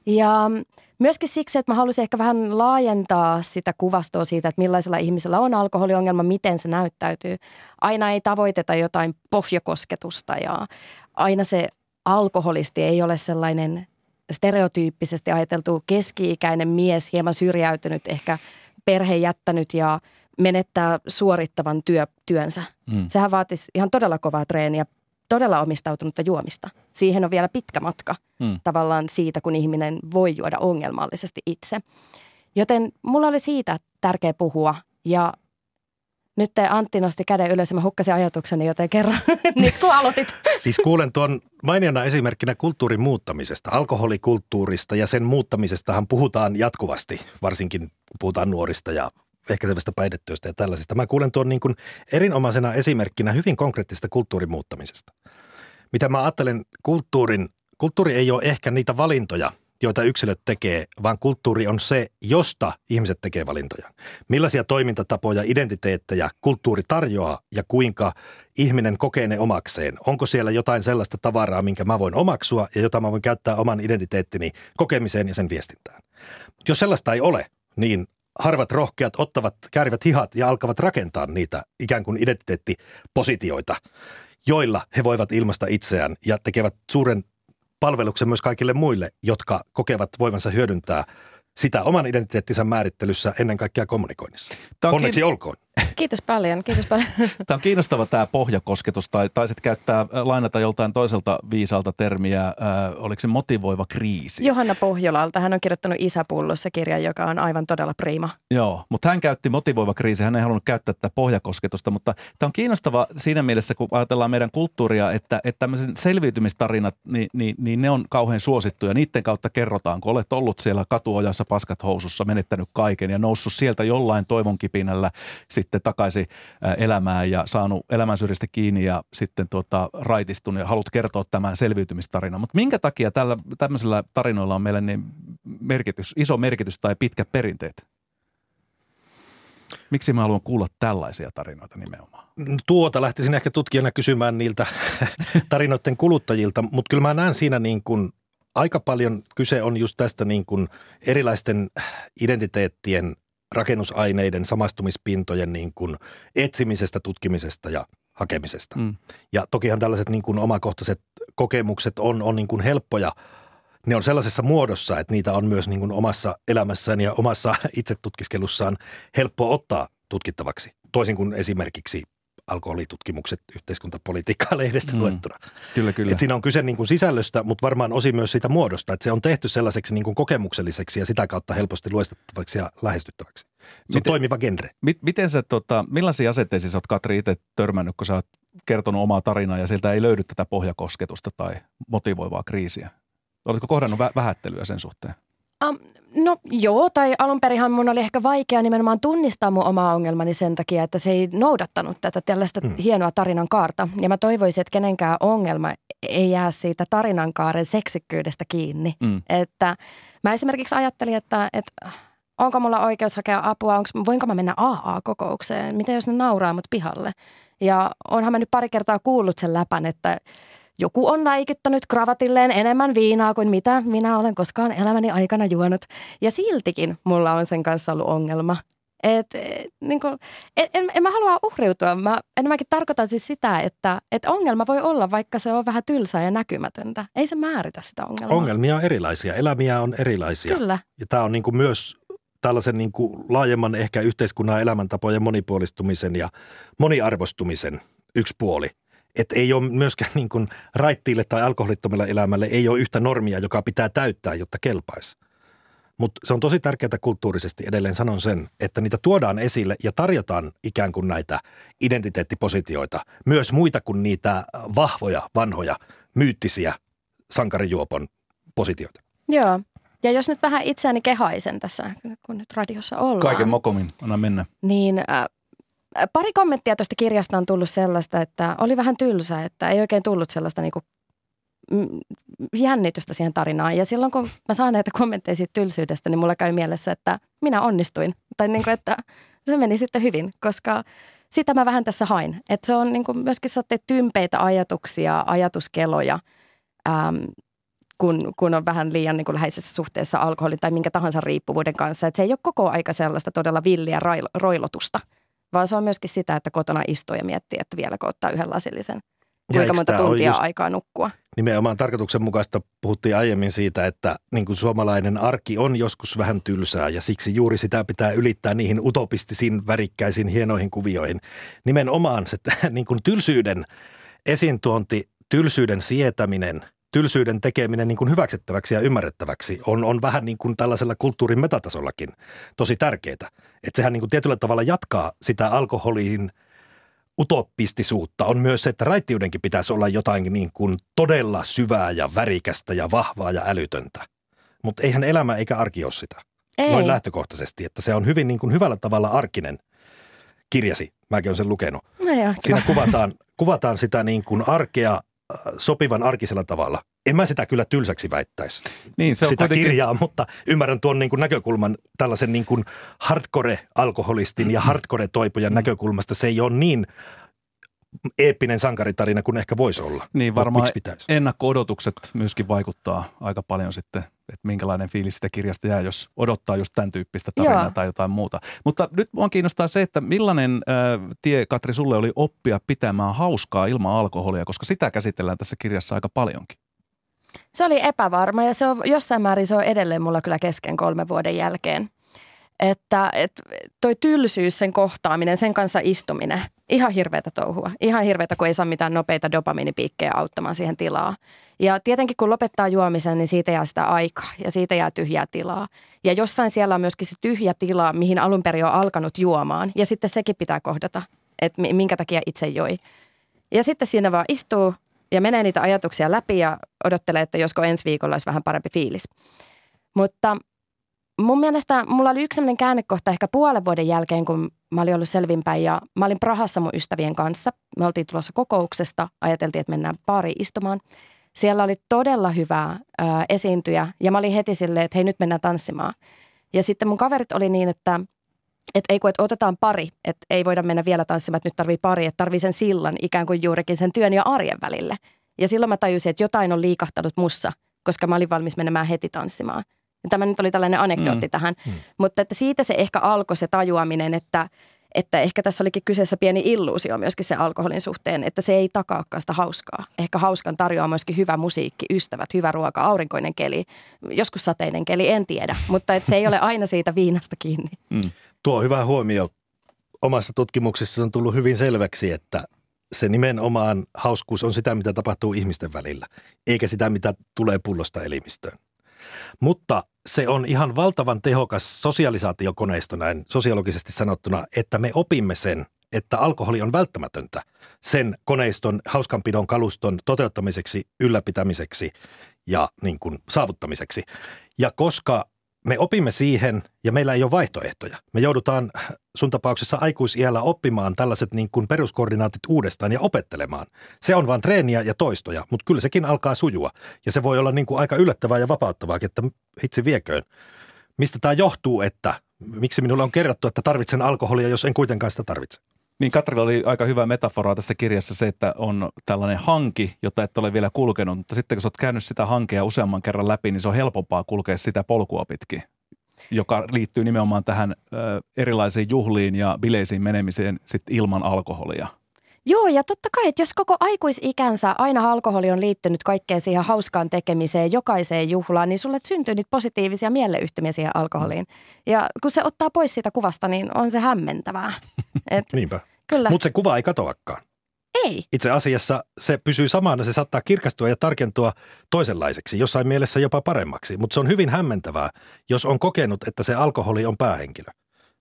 Ja Myöskin siksi, että mä haluaisin ehkä vähän laajentaa sitä kuvastoa siitä, että millaisella ihmisellä on alkoholiongelma, miten se näyttäytyy. Aina ei tavoiteta jotain pohjakosketusta ja aina se alkoholisti ei ole sellainen stereotyyppisesti ajateltu keski-ikäinen mies, hieman syrjäytynyt, ehkä perhe jättänyt ja menettää suorittavan työ, työnsä. Mm. Sehän vaatisi ihan todella kovaa treeniä todella omistautunutta juomista. Siihen on vielä pitkä matka hmm. tavallaan siitä, kun ihminen voi juoda ongelmallisesti itse. Joten mulla oli siitä tärkeä puhua ja nyt te Antti nosti käden ylös ja mä hukkasin ajatukseni, joten kerro nyt kun aloitit. Siis kuulen tuon mainijana esimerkkinä kulttuurin muuttamisesta, alkoholikulttuurista ja sen muuttamisestahan puhutaan jatkuvasti, varsinkin kun puhutaan nuorista ja ehkäisevästä päihdetyöstä ja tällaisista. Mä kuulen tuon niin kuin erinomaisena esimerkkinä hyvin konkreettista kulttuurin muuttamisesta. Mitä mä ajattelen, kulttuurin, kulttuuri ei ole ehkä niitä valintoja, joita yksilöt tekee, vaan kulttuuri on se, josta ihmiset tekee valintoja. Millaisia toimintatapoja, identiteettejä kulttuuri tarjoaa ja kuinka ihminen kokee ne omakseen. Onko siellä jotain sellaista tavaraa, minkä mä voin omaksua ja jota mä voin käyttää oman identiteettini kokemiseen ja sen viestintään. Jos sellaista ei ole, niin harvat rohkeat ottavat, käärivät hihat ja alkavat rakentaa niitä ikään kuin identiteettipositioita, joilla he voivat ilmaista itseään ja tekevät suuren palveluksen myös kaikille muille, jotka kokevat voivansa hyödyntää sitä oman identiteettinsä määrittelyssä ennen kaikkea kommunikoinnissa. Tämä Onneksi kiin... olkoon. Kiitos paljon, kiitos paljon. Tämä on kiinnostava tämä pohjakosketus, tai taisit käyttää, lainata joltain toiselta viisalta termiä, äh, oliko se motivoiva kriisi? Johanna Pohjolalta, hän on kirjoittanut Isäpullossa kirjan, joka on aivan todella prima. Joo, mutta hän käytti motivoiva kriisi, hän ei halunnut käyttää tätä pohjakosketusta, mutta tämä on kiinnostava siinä mielessä, kun ajatellaan meidän kulttuuria, että, että tämmöisen selviytymistarinat, niin, niin, niin ne on kauhean suosittuja, niiden kautta kerrotaan, kun olet ollut siellä katuojassa paskat housussa, menettänyt kaiken ja noussut sieltä jollain toivon kipinällä sitten takaisin elämään ja saanut elämän syrjistä kiinni ja sitten tuota, raitistunut ja haluat kertoa tämän selviytymistarinan. Mutta minkä takia tällä, tämmöisillä tarinoilla on meille niin merkitys, iso merkitys tai pitkä perinteet? Miksi mä haluan kuulla tällaisia tarinoita nimenomaan? Tuota lähtisin ehkä tutkijana kysymään niiltä tarinoiden kuluttajilta, mutta kyllä mä näen siinä niin kuin aika paljon kyse on just tästä niin kuin erilaisten identiteettien rakennusaineiden, samastumispintojen niin kuin etsimisestä, tutkimisesta ja hakemisesta. Mm. Ja tokihan tällaiset niin kuin omakohtaiset kokemukset on, on niin kuin helppoja. Ne on sellaisessa muodossa, että niitä on myös niin kuin omassa elämässään ja omassa itsetutkiskelussaan helppo ottaa tutkittavaksi. Toisin kuin esimerkiksi alkoholitutkimukset yhteiskuntapolitiikkaa lehdestä mm. luettuna. Kyllä, kyllä. Et siinä on kyse niin kuin sisällöstä, mutta varmaan osin myös siitä muodosta, että se on tehty sellaiseksi niin kuin kokemukselliseksi ja sitä kautta helposti luestettavaksi ja lähestyttäväksi. Se miten, on toimiva genre. Mi- miten sä, tota, millaisia asetteisiin sä oot Katri itse törmännyt, kun sä oot kertonut omaa tarinaa ja sieltä ei löydy tätä pohjakosketusta tai motivoivaa kriisiä? Oletko kohdannut vä- vähättelyä sen suhteen? Um, no joo, tai alun perinhan mun oli ehkä vaikea nimenomaan tunnistaa mun omaa ongelmani sen takia, että se ei noudattanut tätä tällaista mm. hienoa tarinan kaarta. Ja mä toivoisin, että kenenkään ongelma ei jää siitä tarinankaaren seksikkyydestä kiinni. Mm. Että mä esimerkiksi ajattelin, että, että onko mulla oikeus hakea apua, onko, voinko mä mennä AA-kokoukseen, mitä jos ne nauraa mut pihalle. Ja onhan mä nyt pari kertaa kuullut sen läpän, että joku on läikyttänyt kravatilleen enemmän viinaa kuin mitä minä olen koskaan elämäni aikana juonut. Ja siltikin mulla on sen kanssa ollut ongelma. Et, et, niin kuin, et, en, en mä halua uhriutua. Mä enemmänkin tarkoitan siis sitä, että et ongelma voi olla, vaikka se on vähän tylsää ja näkymätöntä. Ei se määritä sitä ongelmaa. Ongelmia on erilaisia, elämiä on erilaisia. Kyllä. Ja tämä on niin kuin myös tällaisen niin kuin laajemman ehkä yhteiskunnan elämäntapojen monipuolistumisen ja moniarvostumisen yksi puoli. Että ei ole myöskään niin kuin raittiille tai alkoholittomille elämälle ei ole yhtä normia, joka pitää täyttää, jotta kelpaisi. Mutta se on tosi tärkeää kulttuurisesti, edelleen sanon sen, että niitä tuodaan esille ja tarjotaan ikään kuin näitä identiteettipositioita, myös muita kuin niitä vahvoja, vanhoja, myyttisiä sankarijuopon positioita. Joo, ja jos nyt vähän itseäni kehaisen tässä, kun nyt radiossa ollaan. Kaiken mokomin, anna mennä. Niin äh, pari kommenttia tuosta kirjasta on tullut sellaista, että oli vähän tylsä, että ei oikein tullut sellaista niin kuin jännitystä siihen tarinaan. Ja silloin kun mä saan näitä kommentteja siitä tylsyydestä, niin mulla käy mielessä, että minä onnistuin. Tai niin kuin, että se meni sitten hyvin, koska sitä mä vähän tässä hain. Että se on niin kuin myöskin saatte tympeitä ajatuksia, ajatuskeloja, äm, kun, kun on vähän liian niin kuin läheisessä suhteessa alkoholin tai minkä tahansa riippuvuuden kanssa. Että se ei ole koko aika sellaista todella villiä roilotusta, vaan se on myöskin sitä, että kotona istuu ja miettii, että vieläkö ottaa yhden lasillisen. Kuinka monta tuntia aikaa nukkua. Nimenomaan tarkoituksenmukaista puhuttiin aiemmin siitä, että niin kuin suomalainen arki on joskus vähän tylsää ja siksi juuri sitä pitää ylittää niihin utopistisiin, värikkäisiin, hienoihin kuvioihin. Nimenomaan se niin kuin tylsyyden esiintuonti, tylsyyden sietäminen – tylsyyden tekeminen niin kuin hyväksyttäväksi ja ymmärrettäväksi on, on vähän niin kuin tällaisella kulttuurin metatasollakin tosi tärkeää. Että sehän niin kuin tietyllä tavalla jatkaa sitä alkoholiin utopistisuutta. On myös se, että raittiudenkin pitäisi olla jotain niin kuin todella syvää ja värikästä ja vahvaa ja älytöntä. Mutta eihän elämä eikä arki ole sitä. Ei. Noin lähtökohtaisesti, että se on hyvin niin kuin hyvällä tavalla arkinen kirjasi. Mäkin olen sen lukenut. No joo, Siinä kuvataan, kuvataan sitä niin kuin arkea sopivan arkisella tavalla. En mä sitä kyllä tylsäksi väittäisi, niin, se on sitä kuitenkin... kirjaa, mutta ymmärrän tuon niin kuin näkökulman tällaisen niin kuin hardcore-alkoholistin ja hardcore-toipujan näkökulmasta. Se ei ole niin eeppinen sankaritarina kuin ehkä voisi olla. Niin varmaan ennakko-odotukset myöskin vaikuttaa aika paljon sitten, että minkälainen fiilis sitä kirjasta jää, jos odottaa just tämän tyyppistä tarinaa Joo. tai jotain muuta. Mutta nyt mua kiinnostaa se, että millainen äh, tie, Katri, sulle oli oppia pitämään hauskaa ilman alkoholia, koska sitä käsitellään tässä kirjassa aika paljonkin. Se oli epävarma ja se on, jossain määrin se on edelleen mulla kyllä kesken kolmen vuoden jälkeen että, että toi tylsyys, sen kohtaaminen, sen kanssa istuminen, ihan hirveätä touhua. Ihan hirveätä, kun ei saa mitään nopeita dopaminipiikkejä auttamaan siihen tilaa. Ja tietenkin kun lopettaa juomisen, niin siitä jää sitä aikaa ja siitä jää tyhjää tilaa. Ja jossain siellä on myöskin se tyhjä tila, mihin alun perin on alkanut juomaan. Ja sitten sekin pitää kohdata, että minkä takia itse joi. Ja sitten siinä vaan istuu ja menee niitä ajatuksia läpi ja odottelee, että josko ensi viikolla olisi vähän parempi fiilis. Mutta mun mielestä mulla oli yksi sellainen käännekohta ehkä puolen vuoden jälkeen, kun mä olin ollut selvinpäin ja mä olin Prahassa mun ystävien kanssa. Me oltiin tulossa kokouksesta, ajateltiin, että mennään pari istumaan. Siellä oli todella hyvää ää, esiintyjä ja mä olin heti silleen, että hei nyt mennään tanssimaan. Ja sitten mun kaverit oli niin, että että ei kun, että otetaan pari, että ei voida mennä vielä tanssimaan, että nyt tarvii pari, että tarvii sen sillan ikään kuin juurikin sen työn ja arjen välille. Ja silloin mä tajusin, että jotain on liikahtanut mussa, koska mä olin valmis menemään heti tanssimaan – Tämä nyt oli tällainen anekdootti mm. tähän. Mm. Mutta että siitä se ehkä alkoi se tajuaminen, että, että ehkä tässä olikin kyseessä pieni illuusio myöskin se alkoholin suhteen, että se ei takaakaan sitä hauskaa. Ehkä hauskan tarjoaa myöskin hyvä musiikki, ystävät, hyvä ruoka, aurinkoinen keli, joskus sateinen keli, en tiedä. Mutta että se ei ole aina siitä viinasta kiinni. Mm. Tuo on hyvä huomio. omassa tutkimuksessa on tullut hyvin selväksi, että se nimenomaan hauskuus on sitä, mitä tapahtuu ihmisten välillä, eikä sitä, mitä tulee pullosta elimistöön. Mutta se on ihan valtavan tehokas sosialisaatiokoneisto näin sosiologisesti sanottuna, että me opimme sen, että alkoholi on välttämätöntä sen koneiston, hauskanpidon kaluston toteuttamiseksi, ylläpitämiseksi ja niin kuin saavuttamiseksi. Ja koska me opimme siihen ja meillä ei ole vaihtoehtoja. Me joudutaan sun tapauksessa aikuisiällä oppimaan tällaiset niin kuin peruskoordinaatit uudestaan ja opettelemaan. Se on vain treeniä ja toistoja, mutta kyllä sekin alkaa sujua. Ja se voi olla niin kuin aika yllättävää ja vapauttavaa, että hitsi vieköön. Mistä tämä johtuu, että miksi minulle on kerrottu, että tarvitsen alkoholia, jos en kuitenkaan sitä tarvitse? Niin Katrilla oli aika hyvä metafora tässä kirjassa se, että on tällainen hanki, jota et ole vielä kulkenut, mutta sitten kun sä oot käynyt sitä hankea useamman kerran läpi, niin se on helpompaa kulkea sitä polkua pitkin, joka liittyy nimenomaan tähän ö, erilaisiin juhliin ja bileisiin menemiseen sit ilman alkoholia. Joo, ja totta kai, että jos koko aikuisikänsä aina alkoholi on liittynyt kaikkeen siihen hauskaan tekemiseen, jokaiseen juhlaan, niin sulle syntyy niitä positiivisia mieleyhtymiä siihen alkoholiin. Ja kun se ottaa pois siitä kuvasta, niin on se hämmentävää. Et, Niinpä. Kyllä. Mutta se kuva ei katoakaan. Ei. Itse asiassa se pysyy samana, se saattaa kirkastua ja tarkentua toisenlaiseksi, jossain mielessä jopa paremmaksi. Mutta se on hyvin hämmentävää, jos on kokenut, että se alkoholi on päähenkilö.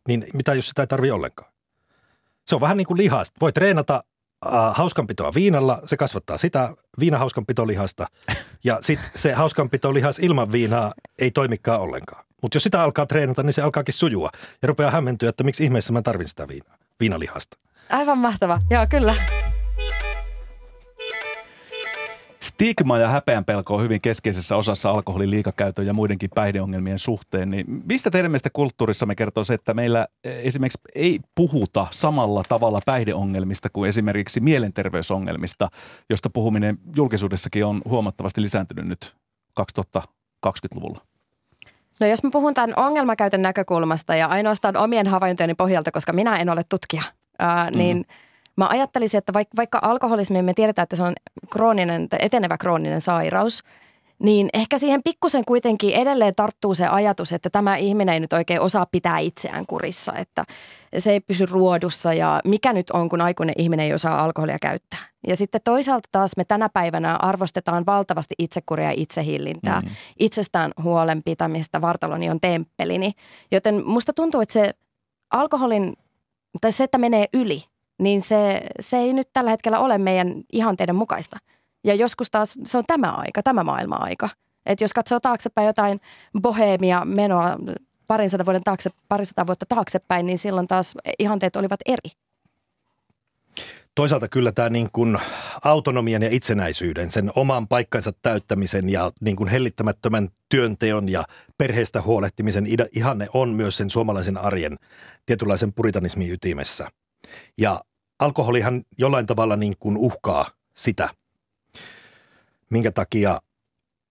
Niin mitä jos sitä ei tarvi ollenkaan? Se on vähän niin kuin lihasta. Voi treenata hauskanpitoa viinalla, se kasvattaa sitä viinahauskanpitolihasta. Ja sitten se hauskanpitolihas ilman viinaa ei toimikaan ollenkaan. Mutta jos sitä alkaa treenata, niin se alkaakin sujua. Ja rupeaa hämmentyä, että miksi ihmeessä mä tarvin sitä viinaa, viinalihasta. Aivan mahtava. Joo, kyllä. Stigma ja häpeän pelko on hyvin keskeisessä osassa alkoholin liikakäytön ja muidenkin päihdeongelmien suhteen. Niin mistä teidän mielestä kulttuurissamme kertoo se, että meillä eh, esimerkiksi ei puhuta samalla tavalla päihdeongelmista kuin esimerkiksi mielenterveysongelmista, josta puhuminen julkisuudessakin on huomattavasti lisääntynyt nyt 2020-luvulla? No jos mä puhun tämän ongelmakäytön näkökulmasta ja ainoastaan omien havaintojeni pohjalta, koska minä en ole tutkija, ää, niin mm. Mä ajattelisin, että vaikka, vaikka alkoholismi, me tiedetään, että se on krooninen, etenevä krooninen sairaus – niin ehkä siihen pikkusen kuitenkin edelleen tarttuu se ajatus, että tämä ihminen ei nyt oikein osaa pitää itseään kurissa, että se ei pysy ruodussa ja mikä nyt on, kun aikuinen ihminen ei osaa alkoholia käyttää. Ja sitten toisaalta taas me tänä päivänä arvostetaan valtavasti itsekuria ja itsehillintää, mm-hmm. itsestään huolen pitämistä, vartaloni on temppelini. Joten musta tuntuu, että se alkoholin, tai se, että menee yli, niin se, se ei nyt tällä hetkellä ole meidän ihanteiden mukaista – ja joskus taas se on tämä aika, tämä maailma-aika. Että jos katsoo taaksepäin jotain boheemia menoa parin sadan vuoden taakse, parisataa vuotta taaksepäin, niin silloin taas ihanteet olivat eri. Toisaalta kyllä tämä niin kuin autonomian ja itsenäisyyden, sen oman paikkansa täyttämisen ja niin kuin hellittämättömän työnteon ja perheestä huolehtimisen ihanne on myös sen suomalaisen arjen tietynlaisen puritanismin ytimessä. Ja alkoholihan jollain tavalla niin kuin uhkaa sitä minkä takia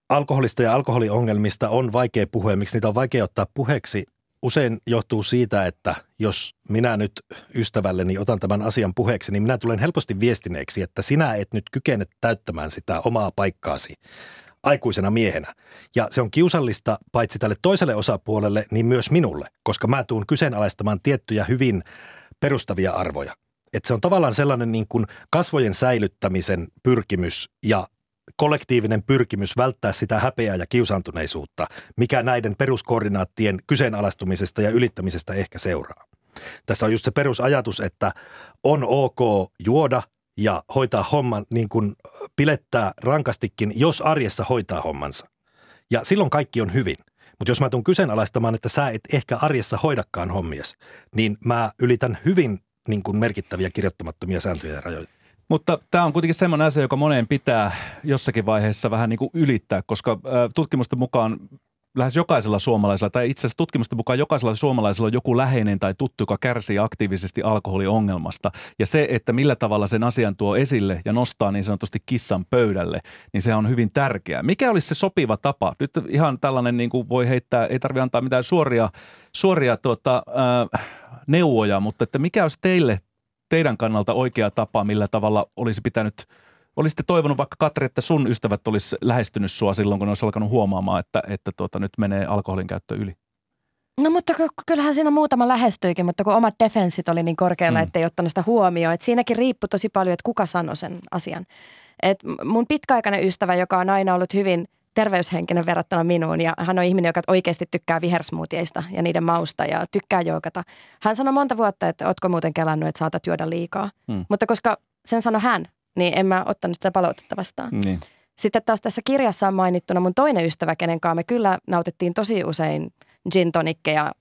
alkoholista ja alkoholiongelmista on vaikea puhua ja miksi niitä on vaikea ottaa puheeksi, usein johtuu siitä, että jos minä nyt ystävälleni otan tämän asian puheeksi, niin minä tulen helposti viestineeksi, että sinä et nyt kykene täyttämään sitä omaa paikkaasi aikuisena miehenä. Ja se on kiusallista paitsi tälle toiselle osapuolelle, niin myös minulle, koska mä tuun kyseenalaistamaan tiettyjä hyvin perustavia arvoja. Että se on tavallaan sellainen niin kuin kasvojen säilyttämisen pyrkimys ja kollektiivinen pyrkimys välttää sitä häpeää ja kiusaantuneisuutta, mikä näiden peruskoordinaattien kyseenalaistumisesta ja ylittämisestä ehkä seuraa. Tässä on just se perusajatus, että on ok juoda ja hoitaa homman niin kuin pilettää rankastikin, jos arjessa hoitaa hommansa. Ja silloin kaikki on hyvin. Mutta jos mä tuun kyseenalaistamaan, että sä et ehkä arjessa hoidakaan hommias, niin mä ylitän hyvin niin kuin merkittäviä kirjoittamattomia sääntöjä ja rajoja. Mutta tämä on kuitenkin semmoinen asia, joka moneen pitää jossakin vaiheessa vähän niin kuin ylittää, koska tutkimusten mukaan lähes jokaisella suomalaisella, tai itse asiassa tutkimusten mukaan jokaisella suomalaisella on joku läheinen tai tuttu, joka kärsii aktiivisesti alkoholiongelmasta. Ja se, että millä tavalla sen asian tuo esille ja nostaa niin sanotusti kissan pöydälle, niin se on hyvin tärkeää. Mikä olisi se sopiva tapa? Nyt ihan tällainen niin kuin voi heittää, ei tarvitse antaa mitään suoria, suoria tuota, äh, neuvoja, mutta että mikä olisi teille teidän kannalta oikea tapa, millä tavalla olisi pitänyt Olisitte toivonut vaikka Katri, että sun ystävät olisi lähestynyt sua silloin, kun ne olisi alkanut huomaamaan, että, että tuota, nyt menee alkoholin käyttö yli? No mutta kyllähän siinä muutama lähestyikin, mutta kun omat defenssit oli niin korkealla, mm. ettei ottanut sitä huomioon. Et siinäkin riippui tosi paljon, että kuka sanoi sen asian. Et mun pitkäaikainen ystävä, joka on aina ollut hyvin terveyshenkinen verrattuna minuun ja hän on ihminen, joka oikeasti tykkää vihersmutieista ja niiden mausta ja tykkää joukata. Hän sanoi monta vuotta, että ootko muuten kelannut, että saatat juoda liikaa. Mm. Mutta koska sen sanoi hän, niin en mä ottanut sitä palautetta vastaan. Niin. Sitten taas tässä kirjassa on mainittuna mun toinen ystävä, kenen kanssa me kyllä nautittiin tosi usein gin tonikkeja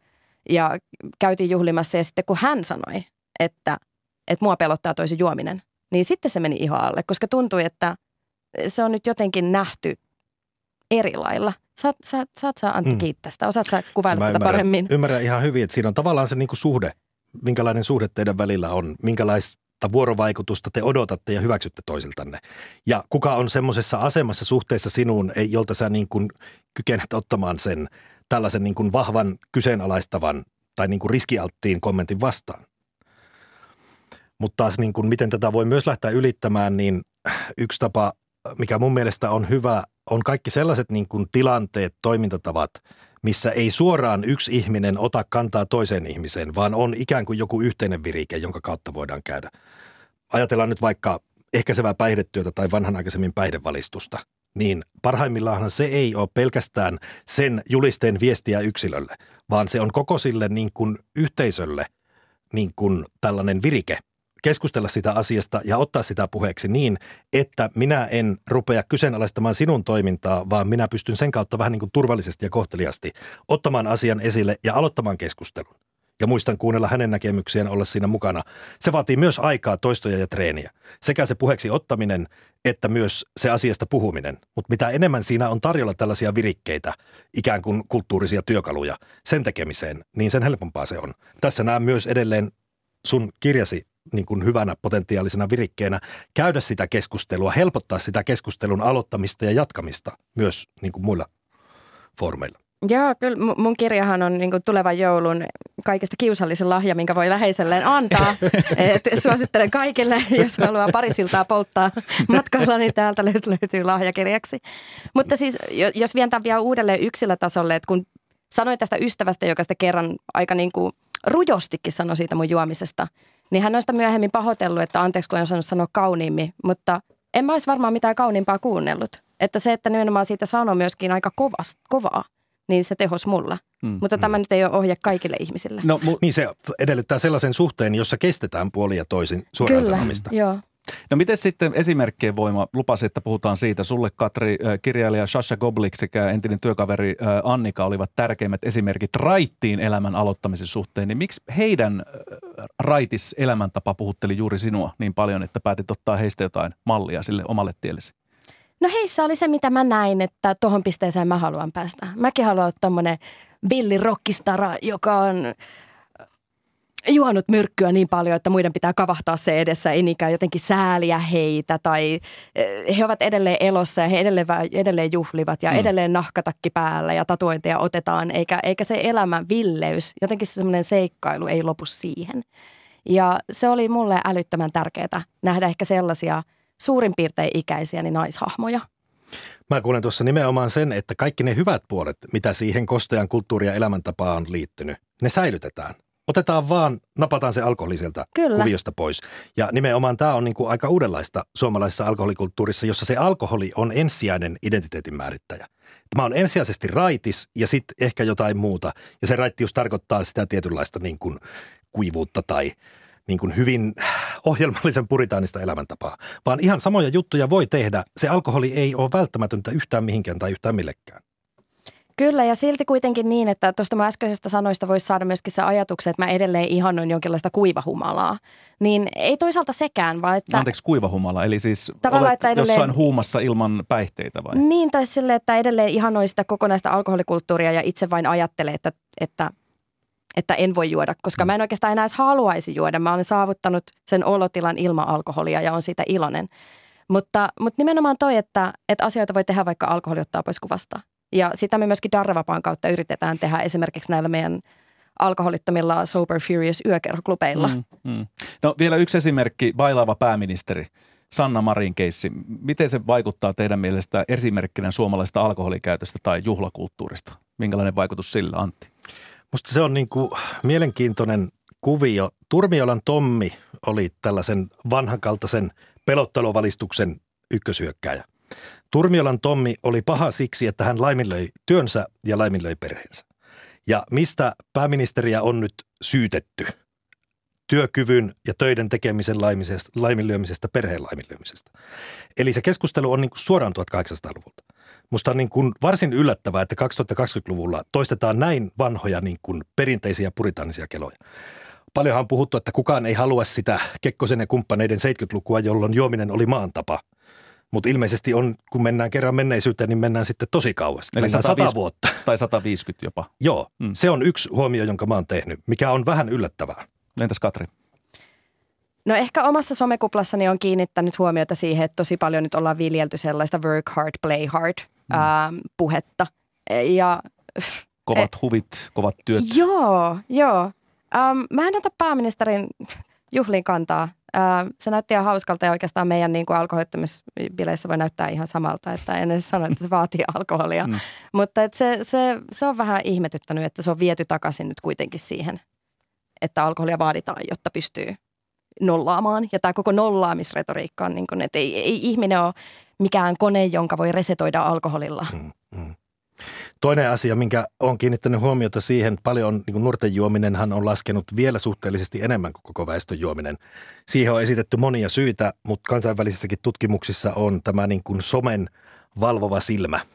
ja käytiin juhlimassa. Ja sitten kun hän sanoi, että, että mua pelottaa toisen juominen, niin sitten se meni ihan alle, koska tuntui, että se on nyt jotenkin nähty eri lailla. Saat, saat, saat sä Antti mm. kiittää sitä, osaat sä kuvailla tätä ymmärrän, paremmin? Ymmärrän ihan hyvin, että siinä on tavallaan se niinku suhde, minkälainen suhde teidän välillä on, minkälaista vuorovaikutusta te odotatte ja hyväksytte toisiltanne. Ja kuka on semmoisessa asemassa suhteessa sinuun, jolta sä niin kuin kykenet ottamaan sen tällaisen niin kuin vahvan kyseenalaistavan tai niin kuin riskialttiin kommentin vastaan. Mutta taas niin kuin, miten tätä voi myös lähteä ylittämään, niin yksi tapa, mikä mun mielestä on hyvä, on kaikki sellaiset niin kuin tilanteet, toimintatavat, missä ei suoraan yksi ihminen ota kantaa toiseen ihmiseen, vaan on ikään kuin joku yhteinen virike, jonka kautta voidaan käydä. Ajatellaan nyt vaikka ehkäisevää päihdetyötä tai vanhanaikaisemmin päihdevalistusta – niin parhaimmillaan se ei ole pelkästään sen julisteen viestiä yksilölle, vaan se on koko sille niin kuin yhteisölle niin kuin tällainen virike keskustella sitä asiasta ja ottaa sitä puheeksi niin, että minä en rupea kyseenalaistamaan sinun toimintaa, vaan minä pystyn sen kautta vähän niin kuin turvallisesti ja kohteliasti ottamaan asian esille ja aloittamaan keskustelun ja muistan kuunnella hänen näkemyksiään olla siinä mukana. Se vaatii myös aikaa, toistoja ja treeniä. Sekä se puheeksi ottaminen että myös se asiasta puhuminen. Mutta mitä enemmän siinä on tarjolla tällaisia virikkeitä, ikään kuin kulttuurisia työkaluja sen tekemiseen, niin sen helpompaa se on. Tässä näen myös edelleen sun kirjasi niin kuin hyvänä potentiaalisena virikkeenä käydä sitä keskustelua, helpottaa sitä keskustelun aloittamista ja jatkamista myös niin kuin muilla foorumeilla. Joo, kyllä mun kirjahan on niin tulevan joulun kaikista kiusallisin lahja, minkä voi läheiselleen antaa. Et suosittelen kaikille, jos haluaa parisiltaa polttaa matkalla, niin täältä löytyy lahjakirjaksi. Mutta siis, jos vien tämän vielä uudelleen yksilötasolle, että kun sanoin tästä ystävästä, joka sitä kerran aika niin kuin rujostikin sanoi siitä mun juomisesta, niin hän on sitä myöhemmin pahoitellut, että anteeksi kun en osannut sanoa kauniimmin, mutta en mä olisi varmaan mitään kauniimpaa kuunnellut. Että se, että nimenomaan siitä sanoo myöskin aika kovast, kovaa niin se tehos mulla. Mm, Mutta tämä mm. nyt ei ole ohje kaikille ihmisille. No, mu- niin se edellyttää sellaisen suhteen, jossa kestetään puolia toisin suoraan Kyllä, sanomista. joo. No miten sitten esimerkkien voima, lupasi, että puhutaan siitä. Sulle Katri, kirjailija Sasha Goblik sekä entinen työkaveri Annika olivat tärkeimmät esimerkit raittiin elämän aloittamisen suhteen. Niin miksi heidän raitis elämäntapa puhutteli juuri sinua niin paljon, että päätit ottaa heistä jotain mallia sille omalle tiellesi? No heissä oli se, mitä mä näin, että tuohon pisteeseen mä haluan päästä. Mäkin haluan olla tommonen villi rockistara, joka on juonut myrkkyä niin paljon, että muiden pitää kavahtaa se edessä, ei niinkään jotenkin sääliä heitä tai eh, he ovat edelleen elossa ja he edelleen, edelleen juhlivat ja mm. edelleen nahkatakki päällä ja tatuointeja otetaan, eikä, eikä se elämän villeys, jotenkin se semmoinen seikkailu ei lopu siihen. Ja se oli mulle älyttömän tärkeää nähdä ehkä sellaisia – suurin piirtein ikäisiä niin naishahmoja. Mä kuulen tuossa nimenomaan sen, että kaikki ne hyvät puolet, mitä siihen kostean kulttuuri- ja elämäntapaan on liittynyt, ne säilytetään. Otetaan vaan, napataan se alkoholi sieltä Kyllä. kuviosta pois. Ja nimenomaan tämä on niin kuin aika uudenlaista suomalaisessa alkoholikulttuurissa, jossa se alkoholi on ensisijainen identiteetin määrittäjä. Mä oon ensisijaisesti raitis ja sitten ehkä jotain muuta. Ja se raittius tarkoittaa sitä tietynlaista niin kuin kuivuutta tai niin kuin hyvin ohjelmallisen puritaanista elämäntapaa, vaan ihan samoja juttuja voi tehdä. Se alkoholi ei ole välttämätöntä yhtään mihinkään tai yhtään millekään. Kyllä, ja silti kuitenkin niin, että tuosta mun äskeisestä sanoista voisi saada myöskin se ajatuksen, että mä edelleen ihannoin jonkinlaista kuivahumalaa. Niin ei toisaalta sekään, vaan että... Anteeksi, kuivahumala, eli siis olet että edelleen, jossain huumassa ilman päihteitä vai? Niin, tai sille, että edelleen ihannoi sitä kokonaista alkoholikulttuuria ja itse vain ajattelee, että, että että en voi juoda, koska mä en oikeastaan enää edes haluaisi juoda. Mä olen saavuttanut sen olotilan ilman alkoholia ja on siitä iloinen. Mutta, mutta nimenomaan toi, että, että asioita voi tehdä vaikka alkoholi ottaa pois kuvasta. Ja sitä me myöskin Darravapaan kautta yritetään tehdä esimerkiksi näillä meidän alkoholittomilla Sober Furious yökerhoklubeilla. Mm, mm. No vielä yksi esimerkki, bailaava pääministeri. Sanna Marin keissi. Miten se vaikuttaa teidän mielestä esimerkkinä suomalaista alkoholikäytöstä tai juhlakulttuurista? Minkälainen vaikutus sillä, Antti? Musta se on niin kuin mielenkiintoinen kuvio. Turmiolan Tommi oli tällaisen vanhankaltaisen pelotteluvalistuksen ykkösyökkäjä. Turmiolan Tommi oli paha siksi, että hän laiminlöi työnsä ja laiminlöi perheensä. Ja mistä pääministeriä on nyt syytetty? Työkyvyn ja töiden tekemisen laiminlyömisestä, perheen laiminlyömisestä. Eli se keskustelu on niin kuin suoraan 1800-luvulta. Musta on niin kuin varsin yllättävää, että 2020-luvulla toistetaan näin vanhoja niin kuin perinteisiä puritaanisia keloja. Paljonhan on puhuttu, että kukaan ei halua sitä Kekkosen ja kumppaneiden 70-lukua, jolloin juominen oli maantapa. Mutta ilmeisesti on, kun mennään kerran menneisyyteen, niin mennään sitten tosi kauas. Eli mennään 100 vuotta. Tai 150 jopa. Joo, mm. se on yksi huomio, jonka mä oon tehnyt, mikä on vähän yllättävää. Entäs Katri? No ehkä omassa somekuplassani on kiinnittänyt huomiota siihen, että tosi paljon nyt ollaan viljelty sellaista work hard, play hard mm. ää, puhetta. Ja, kovat e- huvit, kovat työt. Joo, joo. Ähm, mä en ota pääministerin juhliin kantaa. Se näytti ihan hauskalta ja oikeastaan meidän niin kuin alkoholittomisbileissä voi näyttää ihan samalta, että en edes sano, että se vaatii alkoholia. Mm. Mutta et se, se, se on vähän ihmetyttänyt, että se on viety takaisin nyt kuitenkin siihen, että alkoholia vaaditaan, jotta pystyy nollaamaan. Ja tämä koko nollaamisretoriikka on niin kuin, että ei, ei ihminen ole mikään kone, jonka voi resetoida alkoholilla. Mm, mm. Toinen asia, minkä on kiinnittänyt huomiota siihen, paljon niin nuorten juominenhan on laskenut vielä suhteellisesti enemmän kuin koko väestön juominen. Siihen on esitetty monia syitä, mutta kansainvälisissäkin tutkimuksissa on tämä niin kuin somen valvova silmä –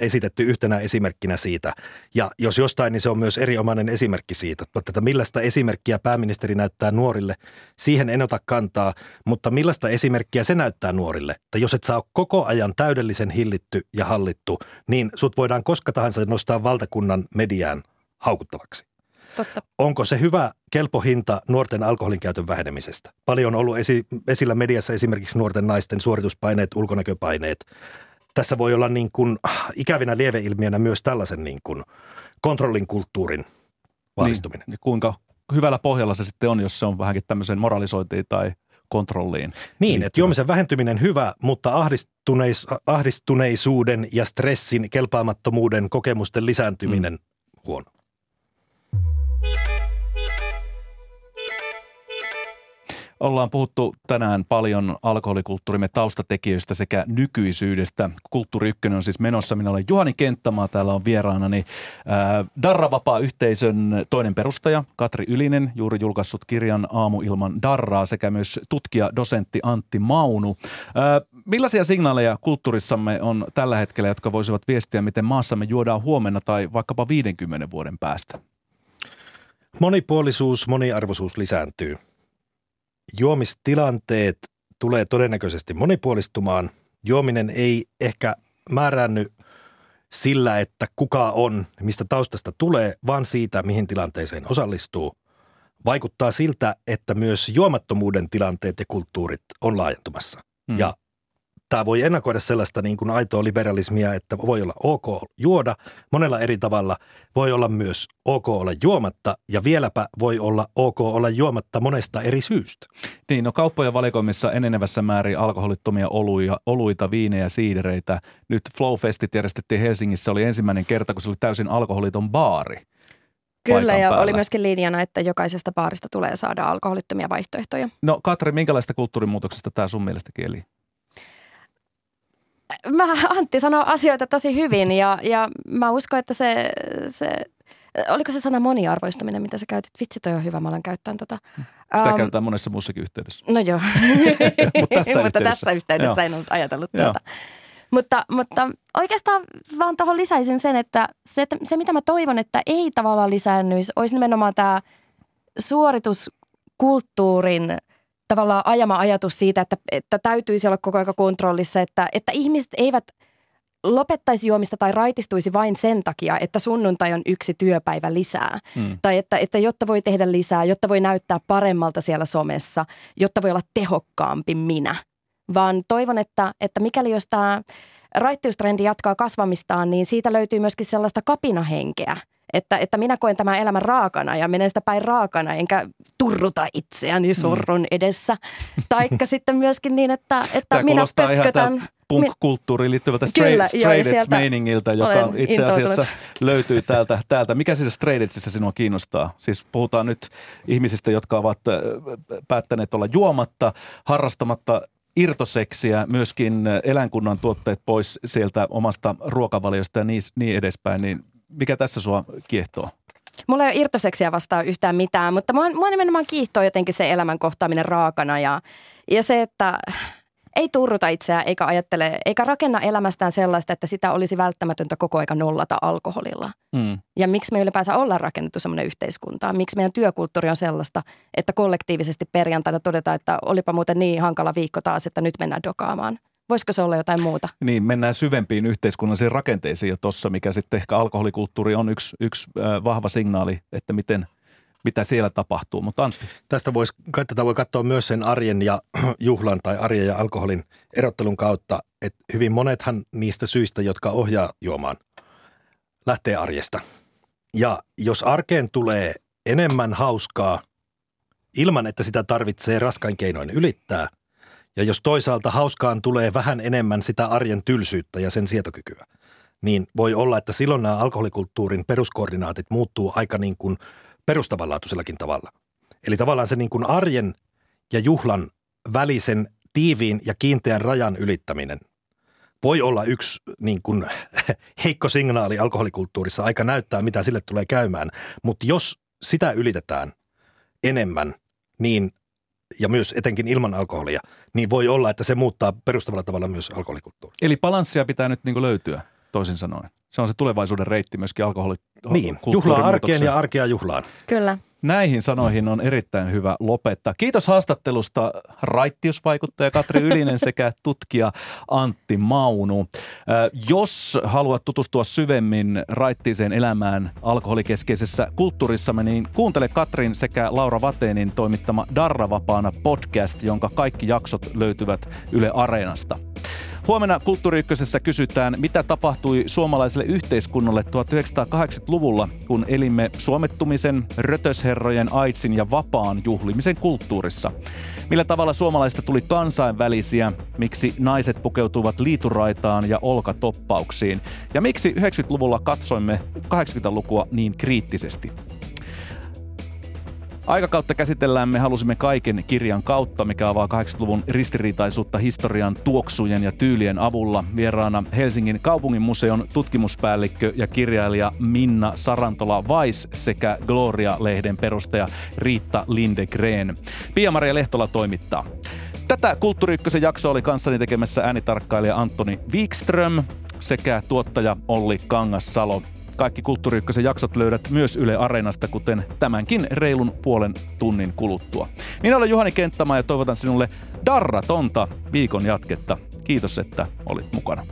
esitetty yhtenä esimerkkinä siitä. Ja jos jostain, niin se on myös erinomainen esimerkki siitä. Että millaista esimerkkiä pääministeri näyttää nuorille, siihen en ota kantaa, mutta millaista esimerkkiä se näyttää nuorille. Että jos et saa koko ajan täydellisen hillitty ja hallittu, niin sut voidaan koska tahansa nostaa valtakunnan mediaan haukuttavaksi. Totta. Onko se hyvä kelpohinta nuorten alkoholin käytön vähenemisestä? Paljon on ollut esi- esillä mediassa esimerkiksi nuorten naisten suorituspaineet, ulkonäköpaineet, tässä voi olla niin kuin ikävinä lieveilmiönä myös tällaisen niin kuin kontrollin kulttuurin vahvistuminen. Niin, kuinka hyvällä pohjalla se sitten on, jos se on vähänkin tämmöiseen moralisointiin tai kontrolliin. Niin, että juomisen vähentyminen hyvä, mutta ahdistuneis, ahdistuneisuuden ja stressin, kelpaamattomuuden kokemusten lisääntyminen mm. huono. Ollaan puhuttu tänään paljon alkoholikulttuurimme taustatekijöistä sekä nykyisyydestä. Kulttuuri Ykkönen on siis menossa. Minä olen Juhani Kenttämaa, täällä on vieraanani äh, Darra-vapaa-yhteisön toinen perustaja Katri Ylinen, juuri julkaissut kirjan Aamu ilman Darraa sekä myös tutkija, dosentti Antti Maunu. Äh, millaisia signaaleja kulttuurissamme on tällä hetkellä, jotka voisivat viestiä, miten maassamme juodaan huomenna tai vaikkapa 50 vuoden päästä? Monipuolisuus, moniarvoisuus lisääntyy juomistilanteet tulee todennäköisesti monipuolistumaan. Juominen ei ehkä määräänny sillä, että kuka on, mistä taustasta tulee, vaan siitä, mihin tilanteeseen osallistuu. Vaikuttaa siltä, että myös juomattomuuden tilanteet ja kulttuurit on laajentumassa. Hmm. Ja tämä voi ennakoida sellaista niin kuin aitoa liberalismia, että voi olla ok juoda monella eri tavalla. Voi olla myös ok olla juomatta ja vieläpä voi olla ok olla juomatta monesta eri syystä. Niin, no kauppojen valikoimissa enenevässä määrin alkoholittomia oluja, oluita, viinejä, siidereitä. Nyt Flowfestit järjestettiin Helsingissä, oli ensimmäinen kerta, kun se oli täysin alkoholiton baari. Kyllä, ja päällä. oli myöskin linjana, että jokaisesta baarista tulee saada alkoholittomia vaihtoehtoja. No Katri, minkälaista kulttuurimuutoksesta tämä sun mielestä kieli? Mä, Antti sanoi asioita tosi hyvin ja, ja mä uskon, että se, se oliko se sana moniarvoistuminen, mitä sä käytit? Vitsi, toi on hyvä, mä olen käyttänyt tota. Sitä um, käytetään monessa muussakin yhteydessä. No joo. Mutta tässä mutta tässä yhteydessä en ollut ajatellut tuota. Mutta, mutta oikeastaan vaan tuohon lisäisin sen, että se, se, mitä mä toivon, että ei tavallaan lisäännyisi, olisi nimenomaan tämä suorituskulttuurin – tavallaan ajama ajatus siitä, että, että täytyisi olla koko ajan kontrollissa, että, että ihmiset eivät lopettaisi juomista tai raitistuisi vain sen takia, että sunnuntai on yksi työpäivä lisää. Hmm. Tai että, että jotta voi tehdä lisää, jotta voi näyttää paremmalta siellä somessa, jotta voi olla tehokkaampi minä. Vaan toivon, että, että mikäli jos tämä raittiustrendi jatkaa kasvamistaan, niin siitä löytyy myöskin sellaista kapinahenkeä – Että, että minä koen tämän elämän raakana ja menen sitä päin raakana, enkä turruta itseäni surrun edessä. Taikka sitten myöskin niin, että, että Tämä minä pötkötän. punk-kulttuuriin liittyvältä Kyllä, straight, straight meiningiltä, joka itse asiassa löytyy täältä, täältä. Mikä siis straight edgeissä sinua kiinnostaa? Siis puhutaan nyt ihmisistä, jotka ovat päättäneet olla juomatta, harrastamatta irtoseksiä, myöskin eläinkunnan tuotteet pois sieltä omasta ruokavaliosta ja niin, niin edespäin. Niin mikä tässä sua kiehtoo? Mulla ei ole irtoseksiä vastaan yhtään mitään, mutta mua, mua nimenomaan kiihtoo jotenkin se elämän kohtaaminen raakana ja, ja se, että ei turruta itseään eikä ajattele, eikä rakenna elämästään sellaista, että sitä olisi välttämätöntä koko aika nollata alkoholilla. Mm. Ja miksi me ylipäänsä ollaan rakennettu semmoinen yhteiskunta? Miksi meidän työkulttuuri on sellaista, että kollektiivisesti perjantaina todetaan, että olipa muuten niin hankala viikko taas, että nyt mennään dokaamaan? Voisiko se olla jotain muuta? Niin, mennään syvempiin yhteiskunnallisiin rakenteisiin jo tuossa, mikä sitten ehkä alkoholikulttuuri on yksi, yksi vahva signaali, että miten, mitä siellä tapahtuu. Mutta Antti, Tästä voisi, tätä voi katsoa myös sen arjen ja juhlan tai arjen ja alkoholin erottelun kautta, että hyvin monethan niistä syistä, jotka ohjaa juomaan, lähtee arjesta. Ja jos arkeen tulee enemmän hauskaa ilman, että sitä tarvitsee raskain keinoin ylittää, ja jos toisaalta hauskaan tulee vähän enemmän sitä arjen tylsyyttä ja sen sietokykyä, niin voi olla, että silloin nämä alkoholikulttuurin peruskoordinaatit muuttuu aika niin kuin perustavanlaatuisellakin tavalla. Eli tavallaan se niin kuin arjen ja juhlan välisen tiiviin ja kiinteän rajan ylittäminen voi olla yksi niin kuin, heikko signaali alkoholikulttuurissa. Aika näyttää, mitä sille tulee käymään. Mutta jos sitä ylitetään enemmän, niin ja myös etenkin ilman alkoholia, niin voi olla, että se muuttaa perustavalla tavalla myös alkoholikulttuuria. eli balanssia pitää nyt niin löytyä, toisin sanoen. Se on se tulevaisuuden reitti myöskin alkoholi Niin, juhlaa arkeen ja arkea juhlaan. Kyllä. Näihin sanoihin on erittäin hyvä lopettaa. Kiitos haastattelusta raittiusvaikuttaja Katri Ylinen sekä tutkija Antti Maunu. Jos haluat tutustua syvemmin raittiiseen elämään alkoholikeskeisessä kulttuurissamme, niin kuuntele Katrin sekä Laura Vateenin toimittama Darra Vapaana podcast, jonka kaikki jaksot löytyvät Yle Areenasta. Huomenna Kulttuuri Ykkösessä kysytään, mitä tapahtui suomalaiselle yhteiskunnalle 1980-luvulla, kun elimme suomettumisen, rötösherrojen, aitsin ja vapaan juhlimisen kulttuurissa. Millä tavalla suomalaisista tuli kansainvälisiä, miksi naiset pukeutuivat liituraitaan ja olkatoppauksiin, ja miksi 90-luvulla katsoimme 80-lukua niin kriittisesti. Aikakautta käsitellään me halusimme kaiken kirjan kautta, mikä avaa 80-luvun ristiriitaisuutta historian tuoksujen ja tyylien avulla. Vieraana Helsingin kaupungin museon tutkimuspäällikkö ja kirjailija Minna Sarantola-Vais sekä Gloria-lehden perustaja Riitta Lindegren. Pia-Maria Lehtola toimittaa. Tätä Kulttuuri jaksoa oli kanssani tekemässä äänitarkkailija Antoni Wikström sekä tuottaja Olli Kangassalo. Kaikki Kulttuuri Ykkösen jaksot löydät myös Yle Areenasta, kuten tämänkin reilun puolen tunnin kuluttua. Minä olen Juhani Kenttämaa ja toivotan sinulle darratonta viikon jatketta. Kiitos, että olit mukana.